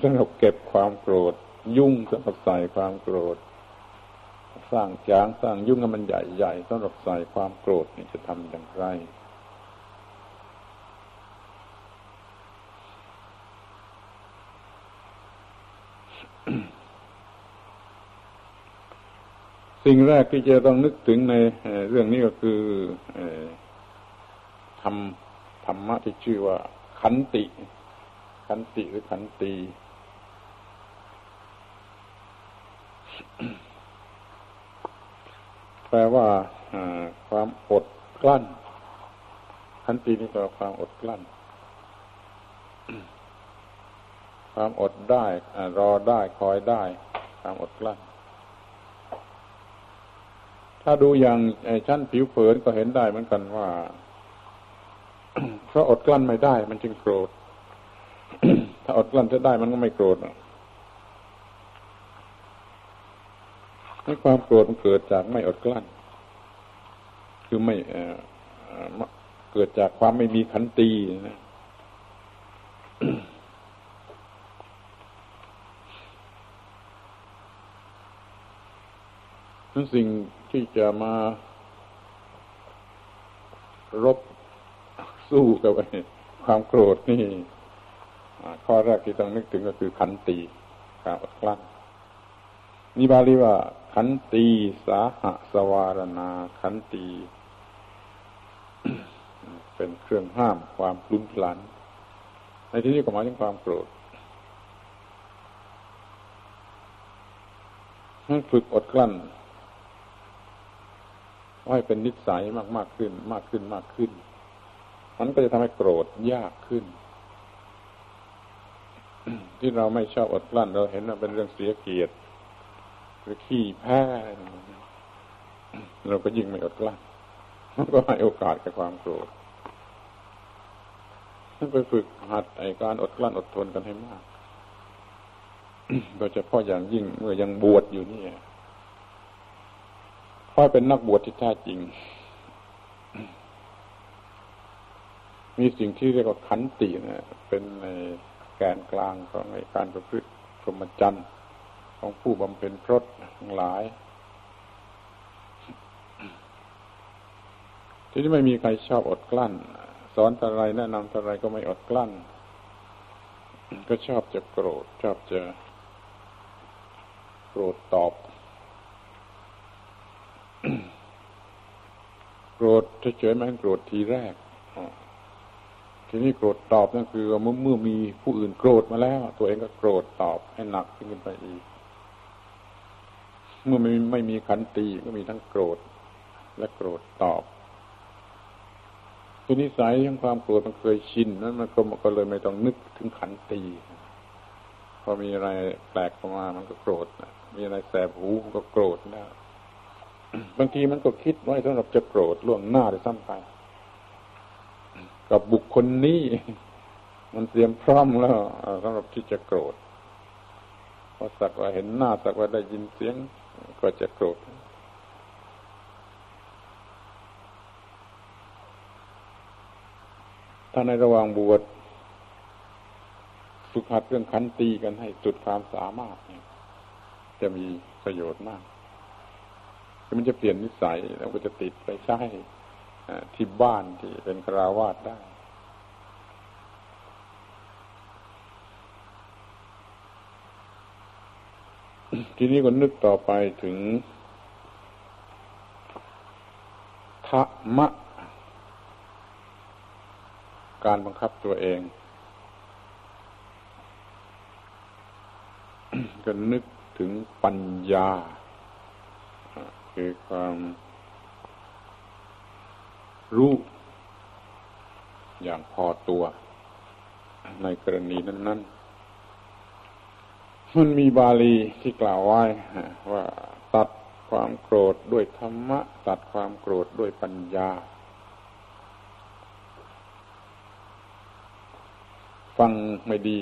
สำหรับเก็บความโกรธ ยุ่งสำหรับใส่ความโกรธ สร้างฉางสร้างยุ่งให้มันใหญ่ๆสำหรับใส่ความโกรธนี่จะทำอย่างไรสิ่งแรกที่จะต้องนึกถึงในเรื่องนี้ก็คือทำธรรมะที่ชื่อว่าขันติ ขันติหรือขันตีแปลว่าความอดกลั้นขันตินี่แปลว่าความอดกลั้น ความอดได้รอได้คอยได้ ความอดกลั้น ถ้าดูอย่างชั้นผิวเผินก็เห็นได้เหมือนกันว่าเพราะอดกลั้นไม่ได้ มันจึงโกรธ ถ้าอดกลั้นจะได้มันก็ไม่โกรธให้ความโกรธมันเกิดจากไม่อดกลั้น คือไม่เกิดจากความไม่มีขันตีนะทั้งสิ่งที่จะมารบสู้กับความโกรธนี่ ข้อแรกที่ต้องนึกถึงก็คือขันตีการอดกลั้นนี่บาลีว่า ขันตีสาหสวารณา ขันตี เป็นเครื่องห้ามความปลุนพลัน ในที่นี้ก็หมายถึงความโกรธให้ฝึกอดกลั้นให้เป็นนิสัยมากมากขึ้น มากขึ้นมากขึ้น มันก็จะทำให้โกรธยากขึ้น ที่เราไม่ชอบอดกลั้น เราเห็นว่าเป็นเรื่องเสียเกียรติหรือขี้แพ้เราก็ยิ่งไม่อดกลั้นก็ให้โอกาสกับความโกรธไปฝึกหัดไอการอดกลั้นอดทนกันให้มากโดยเฉพาะอย่างยิ่งเมื่อยังบวชอยู่นี่ค่อยเป็นนักบวชที่แท้จริง มีสิ่งที่เรียกว่าขันตินะเป็นใน แกนกลางของในการประพฤติพรหมจรรย์ของผู้บำเพ็ญพรตทั้งหลาย ที่นี่ไม่มีใครชอบอดกลั้น สอนอะไรแนะนำอะไรก็ไม่อดกลั้น ก็ชอบจะโกรธ ชอบจะโกรธตอบ โกรธเฉยๆมันโกรธทีแรก ทีนี้โกรธตอบนั่นคือเมื่อเมื่อมีผู้อื่นโกรธมาแล้ว ตัวเองก็โกรธตอบให้หนักขึ้นไปอีก เมื่อไม่ไม่มีขันตีก็มีทั้งโกรธและโกรธตอบคือนิสัยของความโกรธมันเคยชินนั้นมันก็เลยไม่ต้องนึกถึงขันตีพอมีอะไรแปลกเข้ามามันก็โกรธมีอะไรแสบหูก็โกรธแล้วบางทีมันก็คิดไว้สำหรับจะโกรธล่วงหน้าได้ซ้ำไป กับบุคคลนี้ มันเตรียมพร้อมแล้วสำหรับที่จะโกรธพอสักว่าเห็นหน้าสักว่าได้ยินเสียง ก็จะโกรธถ้าในระหว่างบวชฝึกหัดเรื่องขันตีกันให้จุดความสามารถจะมีประโยชน์มากมันจะเปลี่ยนนิสัยแล้วก็จะติดไปใช้ ที่บ้านที่เป็นคราวาสได้ ทีนี้ก็นึกต่อไปถึงธรรมะ การบังคับตัวเอง ก็นึกถึงปัญญา คือความ รู้ อย่างพอตัว ในกรณีนั้น ๆ มันมีบาลีที่กล่าวไว้ว่าตัดความโกรธด้วยธรรมะ ตัดความโกรธด้วยปัญญา ฟังไม่ดี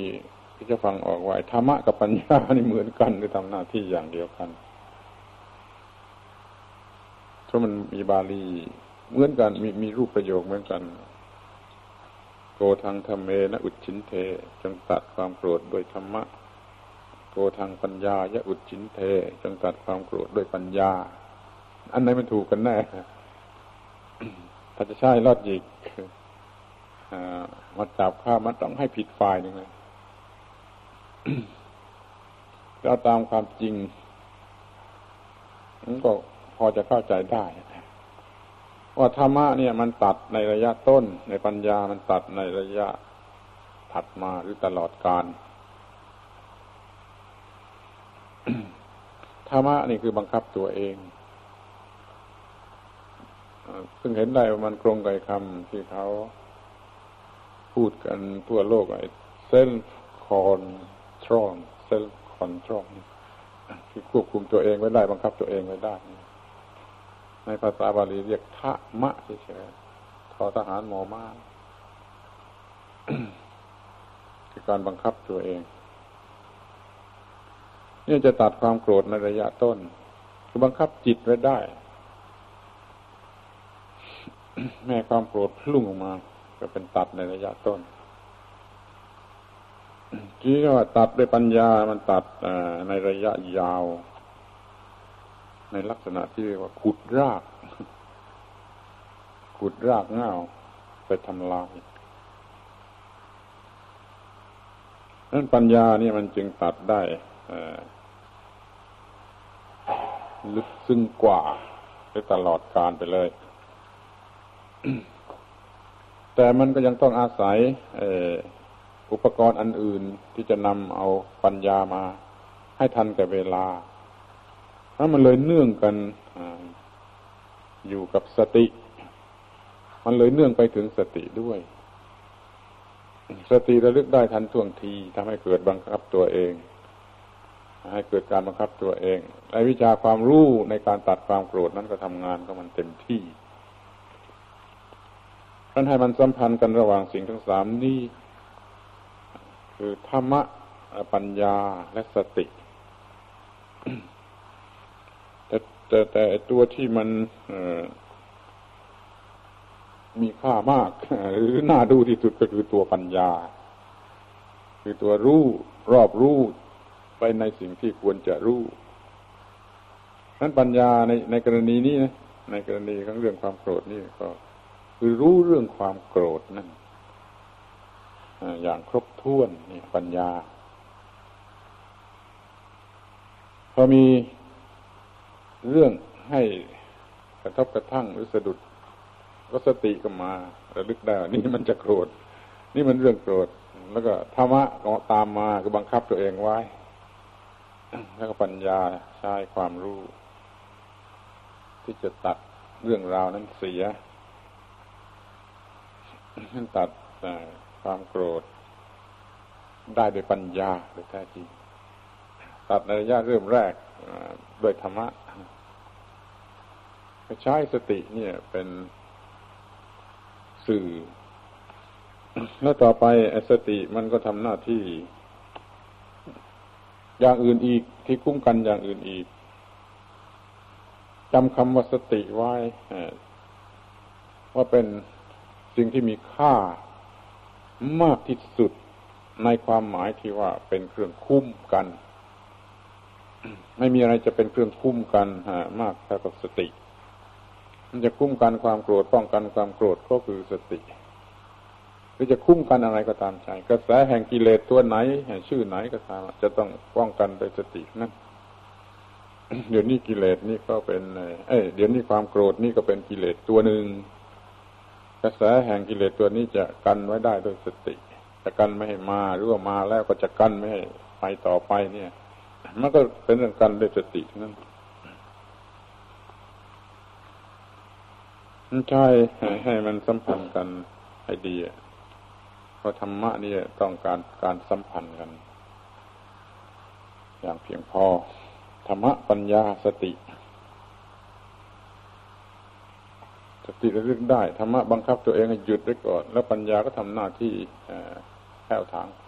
ก็จะฟังออกว่าธรรมะกับปัญญานี่เหมือนกันหรือทำหน้าที่อย่างเดียวกัน เพราะมันมีบาลี เหมือนกันมีมีรูปประโยคเหมือนกัน โกทางธรรมเมนะอุดชินเทจงตัดความโกรธด้วยธรรมะ โกทางปัญญายะอุดชินเทจงตัดความโกรธด้วยปัญญา อันไหนมันถูกกันแน่ถ้าจะใช่ลอดยิกมาจับข้ามันต้องให้ผิดฝ่ายหนึ่งเลยเราตามความจริงมันก็พอจะเข้าใจได้ ว่าธรรมะเนี่ยมันตัดในระยะต้น ในปัญญามันตัดในระยะถัดมาหรือตลอดการธรรมะนี่คือบังคับตัวเองซึ่งเห็นได้ว่ามันตรงกับคำที่เขาพูดกันทั่วโลกไอ้เซลคอนทรอนเซลคอนทรอนคือควบคุมตัวเองไว้ได้ บังคับตัวเองไว้ได้ ในภาษาบาลีเรียกทะมะเฉยๆทอทหารหมอมาคือการบังคับตัวเอง นี่จะตัดความโกรธในระยะต้น คือบังคับจิตไว้ได้ แม่ความโกรธพุ่งออกมา ก็เป็นตัดในระยะต้นที่ว่าตัดด้วยปัญญามันตัดในระยะยาว ในลักษณะที่เรียกว่า ขุดราก ขุดรากเงาไปทำลายนั้นปัญญานี่มันจึงตัดได้ลึกซึ้งกว่าไปตลอดการไปเลย แต่มันก็ยังต้องอาศัยอุปกรณ์อันอื่นที่จะนำเอาปัญญามา ให้ทันกับเวลา ถ้ามันเลยเนื่องกันอยู่กับสติ มันเลยเนื่องไปถึงสติด้วย สติระลึกได้ทันท่วงทีทำให้เกิดบังคับตัวเอง ให้เกิดการบังคับตัวเองในวิชาความรู้ในการตัดความโกรธนั้นก็ทำงานก็มันเต็มที่ท่านให้มันสัมพันธ์กันระหว่างสิ่งทั้งสามนี้ คือธรรมะปัญญาและสติ แต่แต่ต่ตัวที่มันมีค่ามาก หรือน่าดูที่สุดก็คือตัวปัญญา คือตัวรู้รอบรู้ไปในสิ่งที่ควรจะรู้นั้นปัญญาในในกรณีนี้นะในกรณีของเรื่องความโกรธนี่ก็คือรู้เรื่องความโกรธนั่นอย่างครบถ้วนนี่ปัญญา พอมี เรื่องให้กระทบกระทั่งหรือสะดุดก็สติก็มาระลึกได้นี่มันจะโกรธ นี่มันเรื่องโกรธ แล้วก็ธรรมะก็ตามมาก็บังคับตัวเองไว้ แล้วก็ปัญญาใช้ความรู้ ที่จะตัดเรื่องราวนั้นเสียตัดความโกรธ ได้โดยปัญญาโดยแท้จริงตัดในระยะเริ่มแรกโดยธรรมะ ใช้สติเนี่ยเป็นสื่อ แล้วต่อไปสติมันก็ทำหน้าที่ อย่างอื่นอีกที่คุ้มกันอย่างอื่นอีกจำคำว่าสติไว้ว่าเป็นสิ่งที่มีค่ามากที่สุดในความหมายที่ว่าเป็นเครื่องคุ้มกัน ไม่มีอะไรจะเป็นเครื่องคุ้มกันมากเท่ากับสติ มันจะคุ้มกันความโกรธป้องกันความโกรธก็คือสติหรือจะคุ้มกันอะไรก็ตามใจกระแสแห่งกิเลสตัวไหนแห่งชื่อไหนก็ตามจะต้องป้องกันโดยสตินั่นเดี๋ยวนี้กิเลสนี่ก็เป็นเอ้ยเดี๋ยวนี้ความโกรธนี่ก็เป็นกิเลสตัวหนึ่งกระแสแห่งกิเลสตัวนี้จะกันไว้ได้ด้วยสติจะกันไม่ให้มาหรือว่ามาแล้วก็จะกันไม่ให้ไปต่อไปเนี่ย มันก็เป็นเรื่องกันด้วยสตินั่น ใช่ให้มันสัมพันธ์กันให้ดีเพราะธรรมะนี่ต้องการการสัมพันธ์กัน อย่างเพียงพอ ธรรมะปัญญาสติ สติระลึกได้ ธรรมะบังคับตัวเองให้หยุดไว้ก่อน แล้วปัญญาก็ทำหน้าที่แก้วทางไป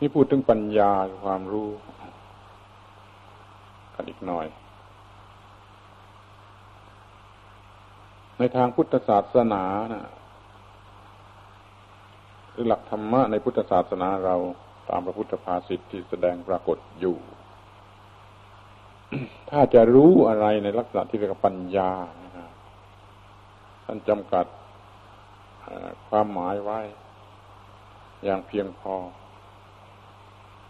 นี่พูดถึงปัญญาความรู้กันอีกหน่อย ในทางพุทธศาสนานะหรือหลักธรรมะในพุทธศาสนาเราตามพระพุทธภาษิตที่แสดงปรากฏอยู่ ถ้าจะรู้อะไรในลักษณะที่เรียกปัญญาท่านจำกัดความหมายไว้ อย่างเพียงพอ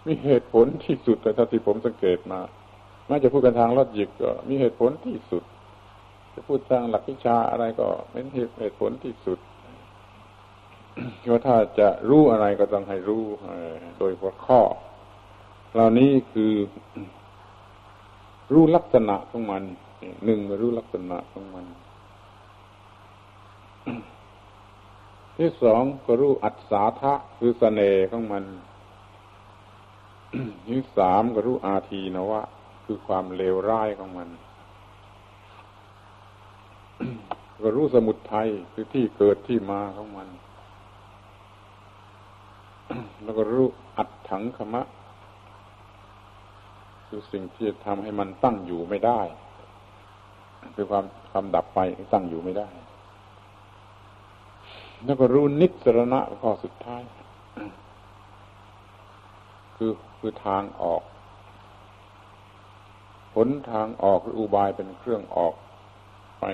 มีเหตุผลที่สุดแต่ถ้าที่ผมสังเกตมาแม้จะพูดกันทางลอดยิกก็มีเหตุผลที่สุด จะพูดทางหลักวิชาอะไรก็เป็นเหตุผลที่สุดว่าถ้าจะรู้อะไรก็ต้องให้รู้โดยหัวข้อ เหล่านี้คือ รู้ลักษณะของมันหนึ่งรู้ลักษณะของมัน ที่สองก็รู้อัศาทะคือสเสน่ห์ของมันที่สามก็รู้อาทีนะวะ คือความเลวร้ายของมัน ก็รู้สมุดไทยคือที่เกิดที่มาของมัน แล้วก็รู้อัดถังขมะ คือสิ่งที่จะทำให้มันตั้งอยู่ไม่ได้ คือความความดับไปตั้งอยู่ไม่ได้ แล้วก็รู้นิสรณะข้อสุดท้าย คือคือทางออกผลทางออกหรืออุบายเป็นเครื่องออกไป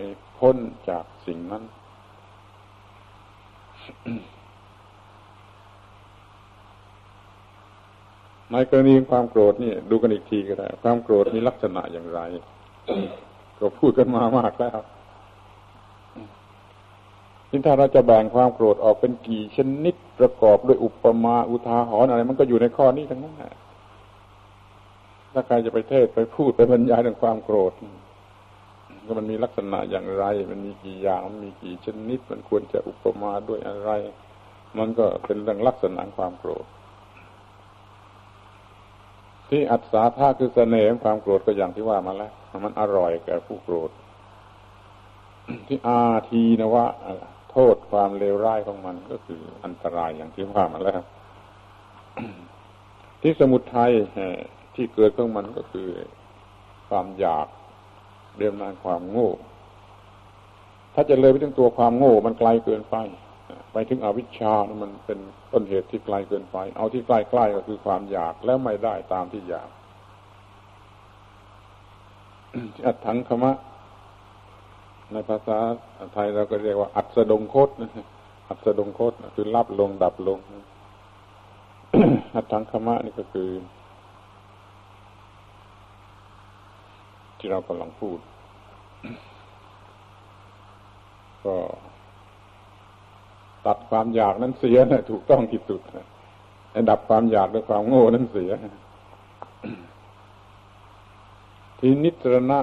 พ้นจากสิ่งนั้นในกรณีความโกรธนี่ดูกันอีกทีก็ได้ ความโกรธมีลักษณะอย่างไร ก็พูดกันมามากแล้วทีถ้าเราจะแบ่งความโกรธออกเป็นกี่ชนิดประกอบด้วยอุปมาอุทาหรณ์อะไร มันก็อยู่ในข้อนี้ทั้งนั้นถ้าใครจะไปเทศไปพูดไปบรรยายเรื่องความโกรธ มันมีลักษณะอย่างไร มันมีกี่อย่างมันมีกี่ชนิด มันควรจะอุปมาด้วยอะไร มันก็เป็นเรื่องลักษณะความโกรธ ที่อัศาธาคือเสน่ห์ความโกรธก็อย่างที่ว่ามาแล้ว มันอร่อยแก่ผู้โกรธ ที่อาทีนะว่าโทษความเลวร้ายของมันก็คืออันตรายอย่างที่ว่ามาแล้ว ที่สมุททัยที่เกิดของมันก็คือความอยาก เรียมนานความโง่ ถ้าจะเลยไปถึงตัวความโง่ มันไกลเกินไป ไปถึงอวิชชามันเป็นต้นเหตุที่ไกลเกินไป เอาที่ใกล้ๆก็คือความอยากแล้วไม่ได้ตามที่อยากอัดถังคมะ ในภาษาไทยเราก็เรียกว่า อัดสดงโคตนะอัดสดงโคตคือรับลงดับลงอัดถังคมะนี่ก็คือ ที่เรากำลังพูด ก็ตัดความอยากนั้นเสียนะถูกต้องที่สุดนะดับความอยากด้วยความโง่นั้นเสีย ทีนิสรณะ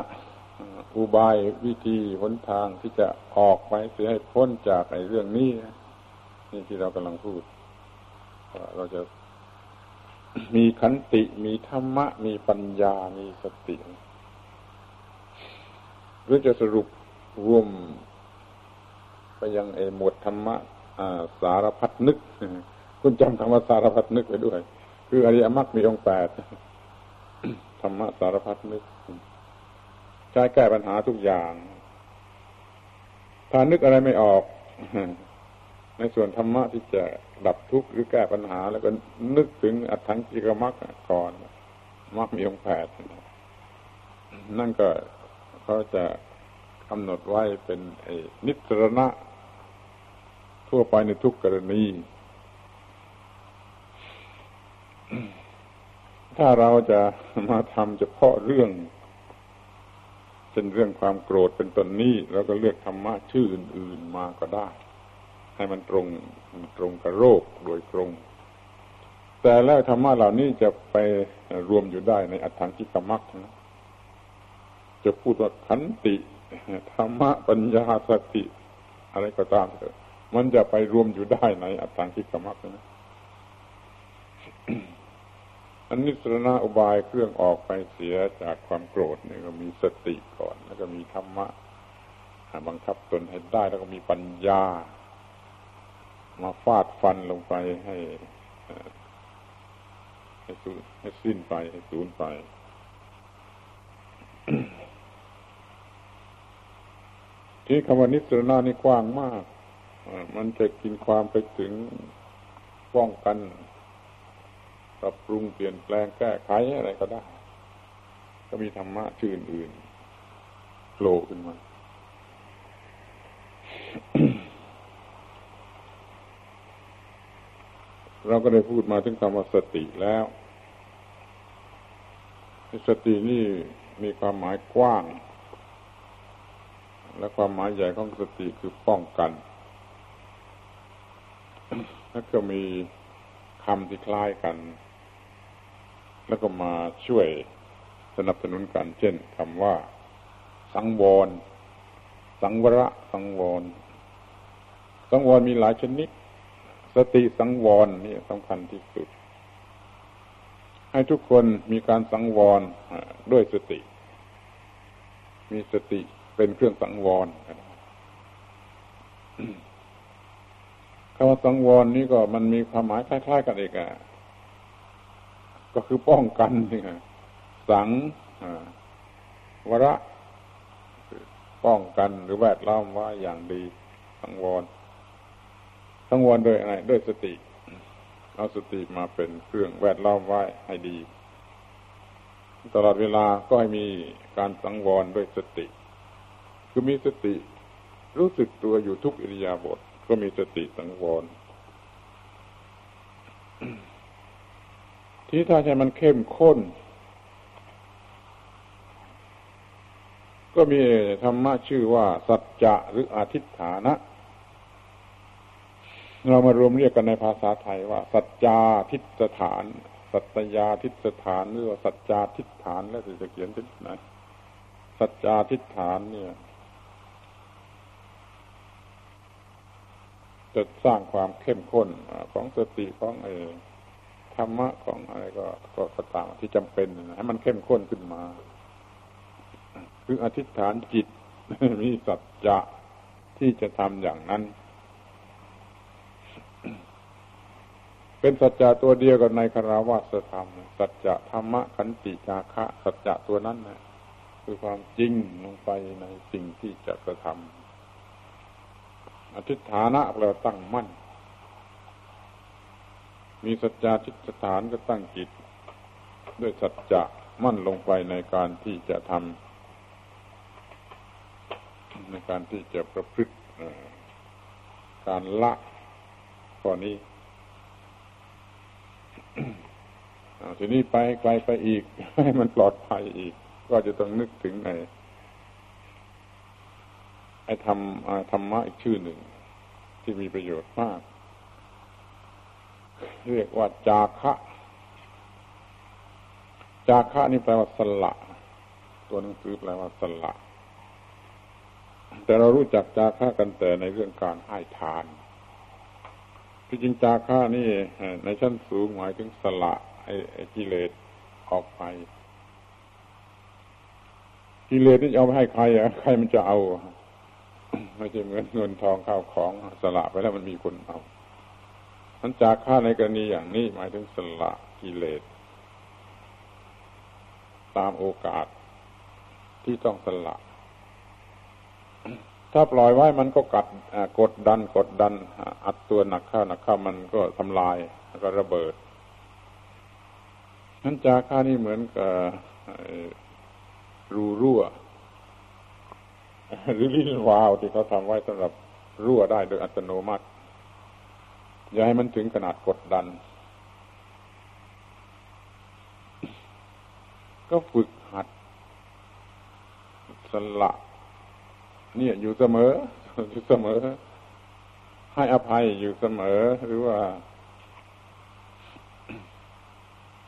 อุบายวิธีหนทางที่จะออกไปเสียให้พ้นจากไอ้เรื่องนี้นี่ที่เรากำลังพูด เราจะมีขันติ มีธรรมะ มีปัญญา มีสติ รือจะสรุปรวม ไปยังเอหมวดธรรมะสารพัดนึก คุณจำคำว่าสารพัดนึกไปด้วย คืออริยมรรคมีองค์แปดธรรมะสารพัดนึก ใช้แก้ปัญหาทุกอย่าง ถ้านึกอะไรไม่ออก ในส่วนธรรมะที่จะดับทุกข์หรือแก้ปัญหา แล้วก็นึกถึงอัตถังกิกมรรคก่อนมรรคมีองค์แปดนั่นก็ เขาจะกำหนดไว้เป็นนิสรณะ ทั่วไปในทุกกรณี ถ้าเราจะมาทำเฉพาะเรื่องเป็นเรื่องความโกรธเป็นต้นนี้เราก็เลือกธรรมะชื่ออื่น ๆมาก็ได้ ให้มันตรงตรงกับโรคโดยตรง แต่แล้วธรรมะเหล่านี้จะไปรวมอยู่ได้ในอัตถังกิกมักนะ จะพูดว่าขันติธรรมะปัญญาสติ อะไรก็ตามเถอะมันจะไปรวมอยู่ได้ในอัตตังคิกมักนะอันนี้สรณะอุบายเครื่องออกไปเสียจากความโกรธนี่ก็มีสติก่อน แล้วก็มีธรรมะบังคับตนให้ได้แล้วก็มีปัญญา มาฟาดฟันลงไปให้ให้สิ้นไปให้สูญไป ที่คำว่านิสรณานี่กว้างมากมันจะกินความไปถึงป้องกันปรับปรุงเปลี่ยนแปลงแก้ไขอะไรก็ได้ ก็มีธรรมะชื่ออื่นโผล่ขึ้นมาเราก็ได้พูดมาถึงคำว่าสติแล้วสตินี่มีความหมายกว้าง และความหมายใหญ่ของสติคือป้องกัน แล้วก็มีคำที่คล้ายกัน แล้วก็มาช่วยสนับสนุนกัน เช่นคำว่า สังวร สังวระ สังวร สังวรมีหลายชนิด สติสังวรนี่สำคัญที่สุด ให้ทุกคนมีการสังวรด้วยสติ มีสติ เป็นเครื่องสังวรคำว่าสังวรนี่ก็มันมีความหมายคล้ายๆกันเองอะก็คือป้องกันนี่ไงสังวระ ป้องกันหรือแวดล้อมว่าอย่างดีสังวรสังวรโดยอะไรด้วยสติ เอาสติมาเป็นเครื่องแวดล้อมไว้ให้ดี ตลอดเวลาก็ให้มีการสังวรด้วยสติ คือมีสติ รู้สึกตัวอยู่ทุกอิริยาบถก็มีสติสังวรที่ถ้าใช้มันเข้มข้น ก็มีธรรมะชื่อว่า สัจจะหรืออาทิตฐานะ เรามารวมเรียกกันในภาษาไทยว่า สัจจาทิฏฐาน สัตยาทิฏฐานหรือว่าสัจจาทิฏฐานแล้วจะเขียนที่ไหนสัจจาทิฏฐานเนี่ย จะสร้างความเข้มข้นของสติของไอ้ธรรมะของอะไรก็ก็ตามที่จำเป็นให้มันเข้มข้นขึ้นมา คืออธิษฐานจิตมีสัจจะที่จะทำอย่างนั้น เป็นสัจจะตัวเดียวกับในคาราวาสธรรม สัจจะธรรมะขันติจาคะ สัจจะตัวนั้นนะคือความจริงลงไปในสิ่งที่จะกระทำ อธิษฐานะเราตั้งมั่น มีสัจจะทิฏฐานก็ตั้งจิต ด้วยสัจจะมั่นลงไปในการที่จะทำในการที่จะประพฤติการละข้อนี้ทีนี้ไปไกลไปอีกให้มันปลอดภัยอีก ก็จะต้องนึกถึงไอ้ ไอ้ธรรมธรรมะอีกชื่อหนึ่ง ที่มีประโยชน์มาก เรียกว่าจาคะ จาคะนี่แปลว่าสละ ตัวหนังสือแปลว่าสละ แต่เรารู้จักจาค่ากันแต่ในเรื่องการให้ทานที่จริงจาค่านี่ในชั้นสูงหมายถึงสละไอ้กิเลสออกไปกิเลสที่เอาไปให้ใครอะใครมันจะเอา ไม่ใช่เหมือนเงินทองข้าวของสละไปแล้วมันมีคนเอามันจากค่าในกรณีอย่างนี้หมายถึงสละกิเลส ตามโอกาสที่ต้องสละ ถ้าปล่อยไว้มันก็กัดกดดันกดดัน อัดตัวหนักเข้าหนักเข้ามันก็ทำลายแล้วก็ระเบิดนั้นจาค่านี่เหมือนกับรูรั่ว หรือลิ้นวาวที่เขาทำไว้สำหรับรั่วได้โดยอัตโนมัติ อย่าให้มันถึงขนาดกดดัน ก็ฝึกหัด สละ เนี่ยอยู่เสมอ อยู่เสมอ ให้อภัยอยู่เสมอหรือว่า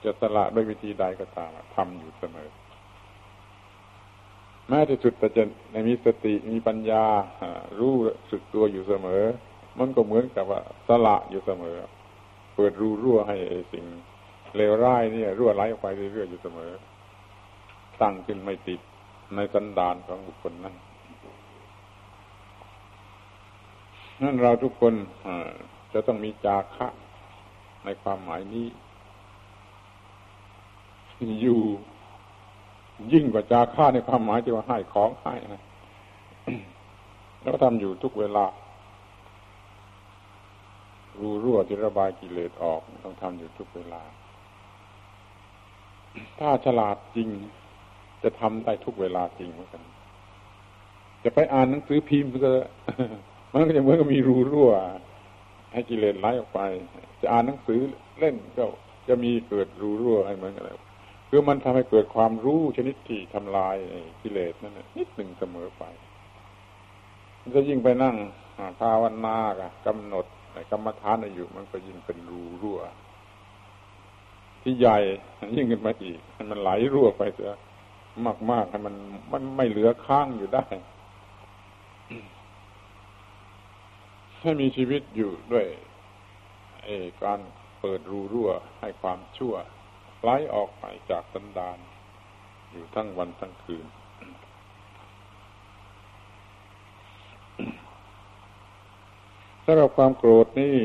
จะสละด้วยวิธีใดก็ตามทำอยู่เสมอ แม้ที่สุดแต่จะในมีสติมีปัญญารู้สึกตัวอยู่เสมอ มันก็เหมือนกับว่าสละอยู่เสมอ เปิดรูรั่วให้สิ่งเลวร้ายเนี่ยรั่วไหลออกไปเรื่อยๆอยู่เสมอ ตั้งขึ้นไม่ติดในสันดานของบุคคลนั้นนั่นเราทุกคนจะต้องมีจาคะในความหมายนี้ อยู่ ยิ่งกว่าจาค่าในความหมายที่ว่าให้ของให้นะแล้วทำอยู่ทุกเวลา รู้รั่วที่ระบายกิเลสออกต้องทำอยู่ทุกเวลา ถ้าฉลาดจริง จะทำได้ทุกเวลาจริงเหมือนกัน จะไปอ่านหนังสือพิมพ์ก็มันก็จะเหมือนกับมีรูรั่ว ให้กิเลสไหลออกไป จะอ่านหนังสือเล่นก็จะมีเกิดรูรั่วให้เหมือนกัน คือมันทำให้เกิดความรู้ชนิดที่ทำลายกิเลสนั่นนิดหนึ่งเสมอไปมันจะยิ่งไปนั่งภาวนากกำหนดกรรมฐานอยู่ มันก็ยิ่งเป็นรูรั่ว ที่ใหญ่ยิ่งขึ้นมาอีกให้มันไหลรั่วไปเสียมากๆให้มันมันไม่เหลือข้างอยู่ได้ให้มีชีวิตอยู่ด้วยการเปิดรูรั่วให้ความชั่ว ไหลออกไปจากสันดาน อยู่ทั้งวันทั้งคืนสำหรับความโกรธนี่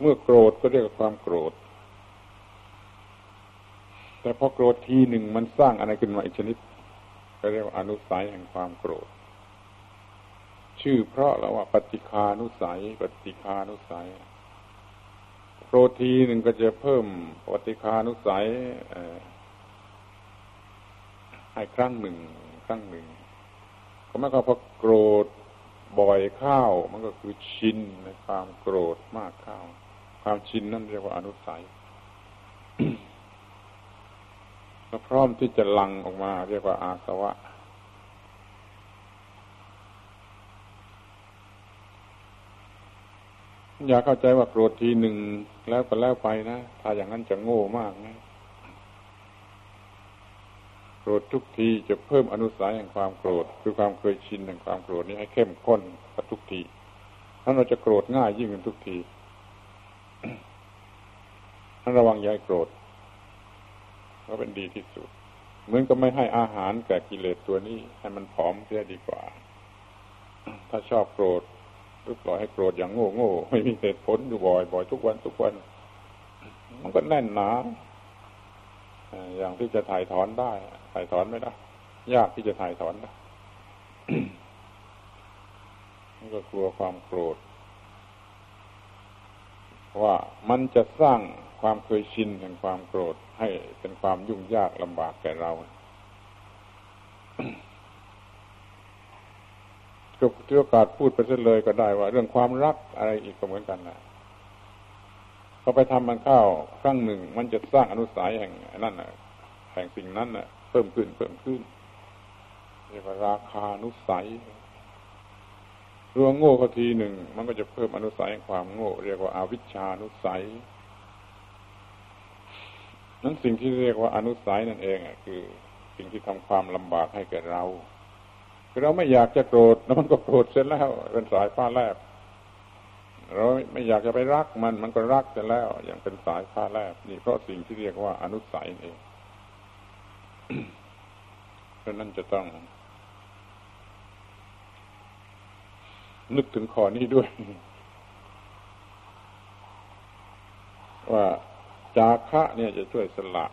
เมื่อโกรธก็เรียกว่าความโกรธ แต่พอโกรธทีหนึ่งมันสร้างอะไรขึ้นมาอีกชนิด ก็เรียกว่าอนุสัยแห่งความโกรธ ชื่อเพราะเราว่าปฏิคานุสัย ปฏิคานุสัย รตีหนึ่งก็จะเพิ่มปฏิคานุสัยให้ครั้งหนึ่ง ครั้งหนึ่ง ก็ไม่ก็พอโกรธบ่อยข้าว มันก็คือชินในความโกรธมากข้าว ความชินนั่นเรียกว่าอนุสัยก็พร้อมที่จะลังออกมา เรียกว่าอาสวะอย่าเข้าใจว่าโกรธทีหนึ่ง แล้วก็แล้วไปนะ ถ้าอย่างนั้นจะโง่มากนะโกรธทุกทีจะเพิ่มอนุสัยแห่งความโกรธ คือความเคยชินแห่งความโกรธนี้ให้เข้มข้นกับทุกทีถ้าเราจะโกรธง่ายยิ่งขึ้นทุกทีท่านระวังอย่าให้โกรธก็เป็นดีที่สุด เหมือนก็ไม่ให้อาหารแก่กิเลสตัวนี้ ให้มันผอมเสียดีกว่า ถ้าชอบโกรธ หรือปล่อยให้โกรธอย่างโง่โง่ไม่มีเหตุผลอยู่บ่อยบ่อยทุกวันทุกวัน มันก็แน่นหนาอย่างที่จะถ่ายถอนได้ ถ่ายถอนไม่ได้ ยากที่จะถ่ายถอนได้มันก็กลัวความโกรธ ว่ามันจะสร้างความเคยชินแห่งความโกรธให้เป็นความยุ่งยากลำบากแก่เรา ก็ถือโอกาสพูดไปเลยก็ได้ว่า เรื่องความรักอะไรอีกก็เหมือนกันนะพอไปทำมันเข้าครั้งหนึ่ง มันจะสร้างอนุสัยแห่งนั่นนะแห่งสิ่งนั้นนะเพิ่มขึ้นเพิ่มขึ้นเรียกว่าราคานุสัยรวงโง่ก็ทีหนึ่ง มันก็จะเพิ่มอนุสัยความโง่ เรียกว่าอาวิชชานุสัยนั้นสิ่งที่เรียกว่าอนุสัยนั่นเองคือสิ่งที่ทำความลำบากให้แก่เรา คือเราไม่อยากจะโกรธแล้วมันก็โกรธเสร็จแล้วเป็นสายฟ้าแลบเราไม่อยากจะไปรักมันมันก็รักเสร็จแล้วอย่างเป็นสายฟ้าแลบนี่เพราะสิ่งที่เรียกว่าอนุสัยเองเพราะนั้นจะต้อง นึกถึงข้อนี้ด้วย ว่าจาคะเนี่ยจะช่วยสละ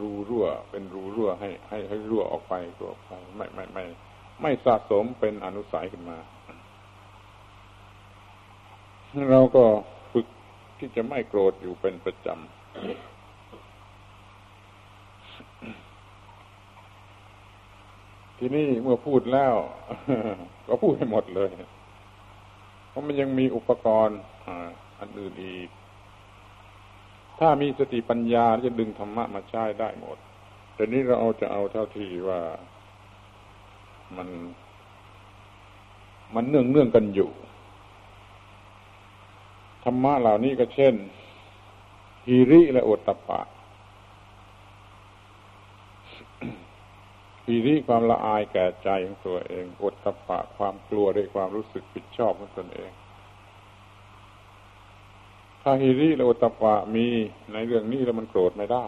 รูรั่ว เป็นรูรั่วให้ให้ให้รั่วออกไปรั่วออกไป ไม่ไม่ไม่ไม่ ไม่สะสมเป็นอนุสัยขึ้นมา เราก็ฝึกที่จะไม่โกรธอยู่เป็นประจำ ทีนี้เมื่อพูดแล้ว ก็พูดให้หมดเลย เพราะมันยังมีอุปกรณ์อันอื่นอีก ถ้ามีสติปัญญาจะดึงธรรมะมาใช้ได้หมดแต่นี้เราเอาจะเอาเท่าที่ว่า มัน มันเนื่องเนื่องกันอยู่ธรรมะเหล่านี้ก็เช่นฮีริและโอตตะปะฮีริความละอายแก่ใจของตัวเองโอตตะปะความกลัวด้วยความรู้สึกผิดชอบของตนเองถ้าฮิริและอุตปะมีในเรื่องนี้แล้วมันโกรธไม่ได้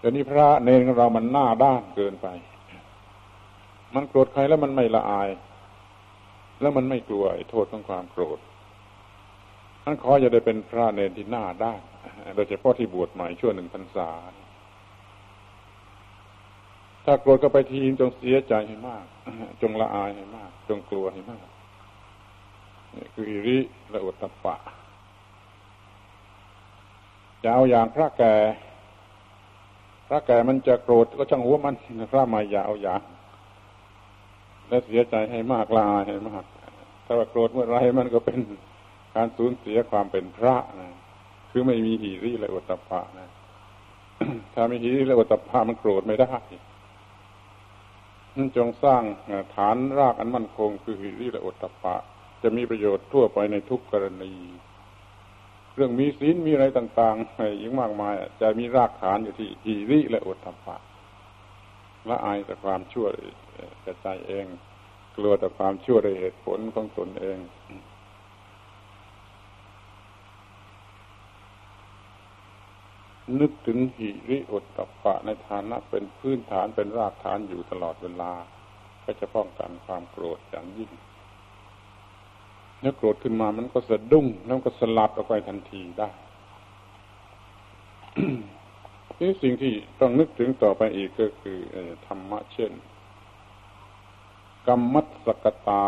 แต่นี้พระเนรของเรามันหน้าด้านเกินไป มันโกรธใครแล้วมันไม่ละอาย แล้วมันไม่กลัวโทษของความโกรธท่านขออย่าได้เป็นพระเนรที่หน้าด้านโดยเฉพาะที่บวชใหม่ช่วงหนึ่งพรรษา ถ้าโกรธก็ไปทีจงเสียใจให้มาก จงละอายให้มาก จงกลัวให้มากนี่คืออิริและอุตตปะจะเอาอย่างพระแก่ พระแก่มันจะโกรธก็ช่างหัวมันพระมาอย่าเอาอย่าและเสียใจให้มากลาให้มากถ้าว่าโกรธเมื่อไรมันก็เป็นการสูญเสียความเป็นพระนะคือไม่มีหิริและอุตปะนะถ้าไม่หิริและอุตปะมันโกรธไม่ได้จงสร้างฐานรากอันมั่นคง คือหิริและอุตปะ จะมีประโยชน์ทั่วไปในทุกกรณี รื่องมีศีลมีอะไรต่างๆยิ่งมากมาย จะมีรากฐานอยู่ที่ฮีริและอุตตปะละอายแต่ความชั่วแต่ใจเอง กลัวแต่ความชั่วในเหตุผลของตนเองนึกถึงหิริอุตตปะในฐานะเป็นพื้นฐานเป็นรากฐานอยู่ตลอดเวลา ก็จะป้องกันความโกรธอย่างยิ่ง นื้อโกรธขึ้นมามันก็สะดุ้งแล้วก็สลัดออกไปทันทีได้นี่สิ่งที่ต้องนึกถึงต่อไปอีกก็คือธรรมะเช่น กรรมัสกตา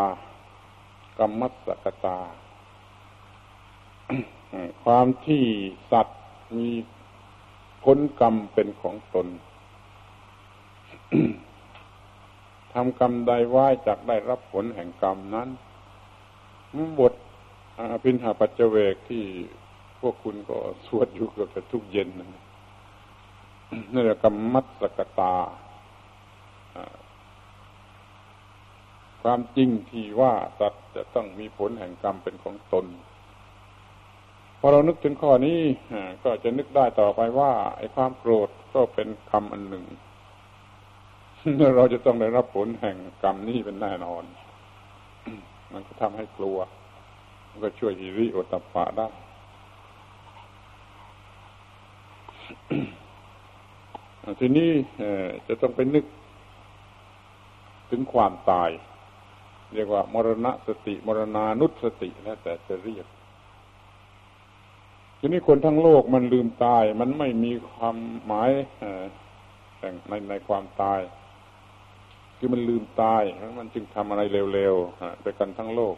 กรรมัสกตา ความที่สัตว์มีผลกรรมเป็นของตนทำกรรมใดไว้จากได้รับผลแห่งกรรมนั้น บทอภินหาปัจเจเวกที่พวกคุณก็สวดอยู่เกือบจะทุกเย็นนั่นแหละกรรมมัตสกตา ความจริงที่ว่าสัตว์จะต้องมีผลแห่งกรรมเป็นของตน พอเรานึกถึงข้อนี้ก็จะนึกได้ต่อไปว่าไอ้ความโกรธก็เป็นกรรมอันหนึ่ง เราจะต้องได้รับผลแห่งกรรมนี้เป็นแน่นอน มันก็ทำให้กลัว มันก็ช่วยฮิริโอตปะได้ ทีนี้จะต้องไปนึกถึงความตาย เรียกว่า มรณะสติ มรณานุสติแล้วแต่จะเรียกทีนี้คนทั้งโลกมันลืมตาย มันไม่มีความหมายในในความตาย คือมันลืมตาย มันจึงทำอะไรเร็วๆไปกันทั้งโลก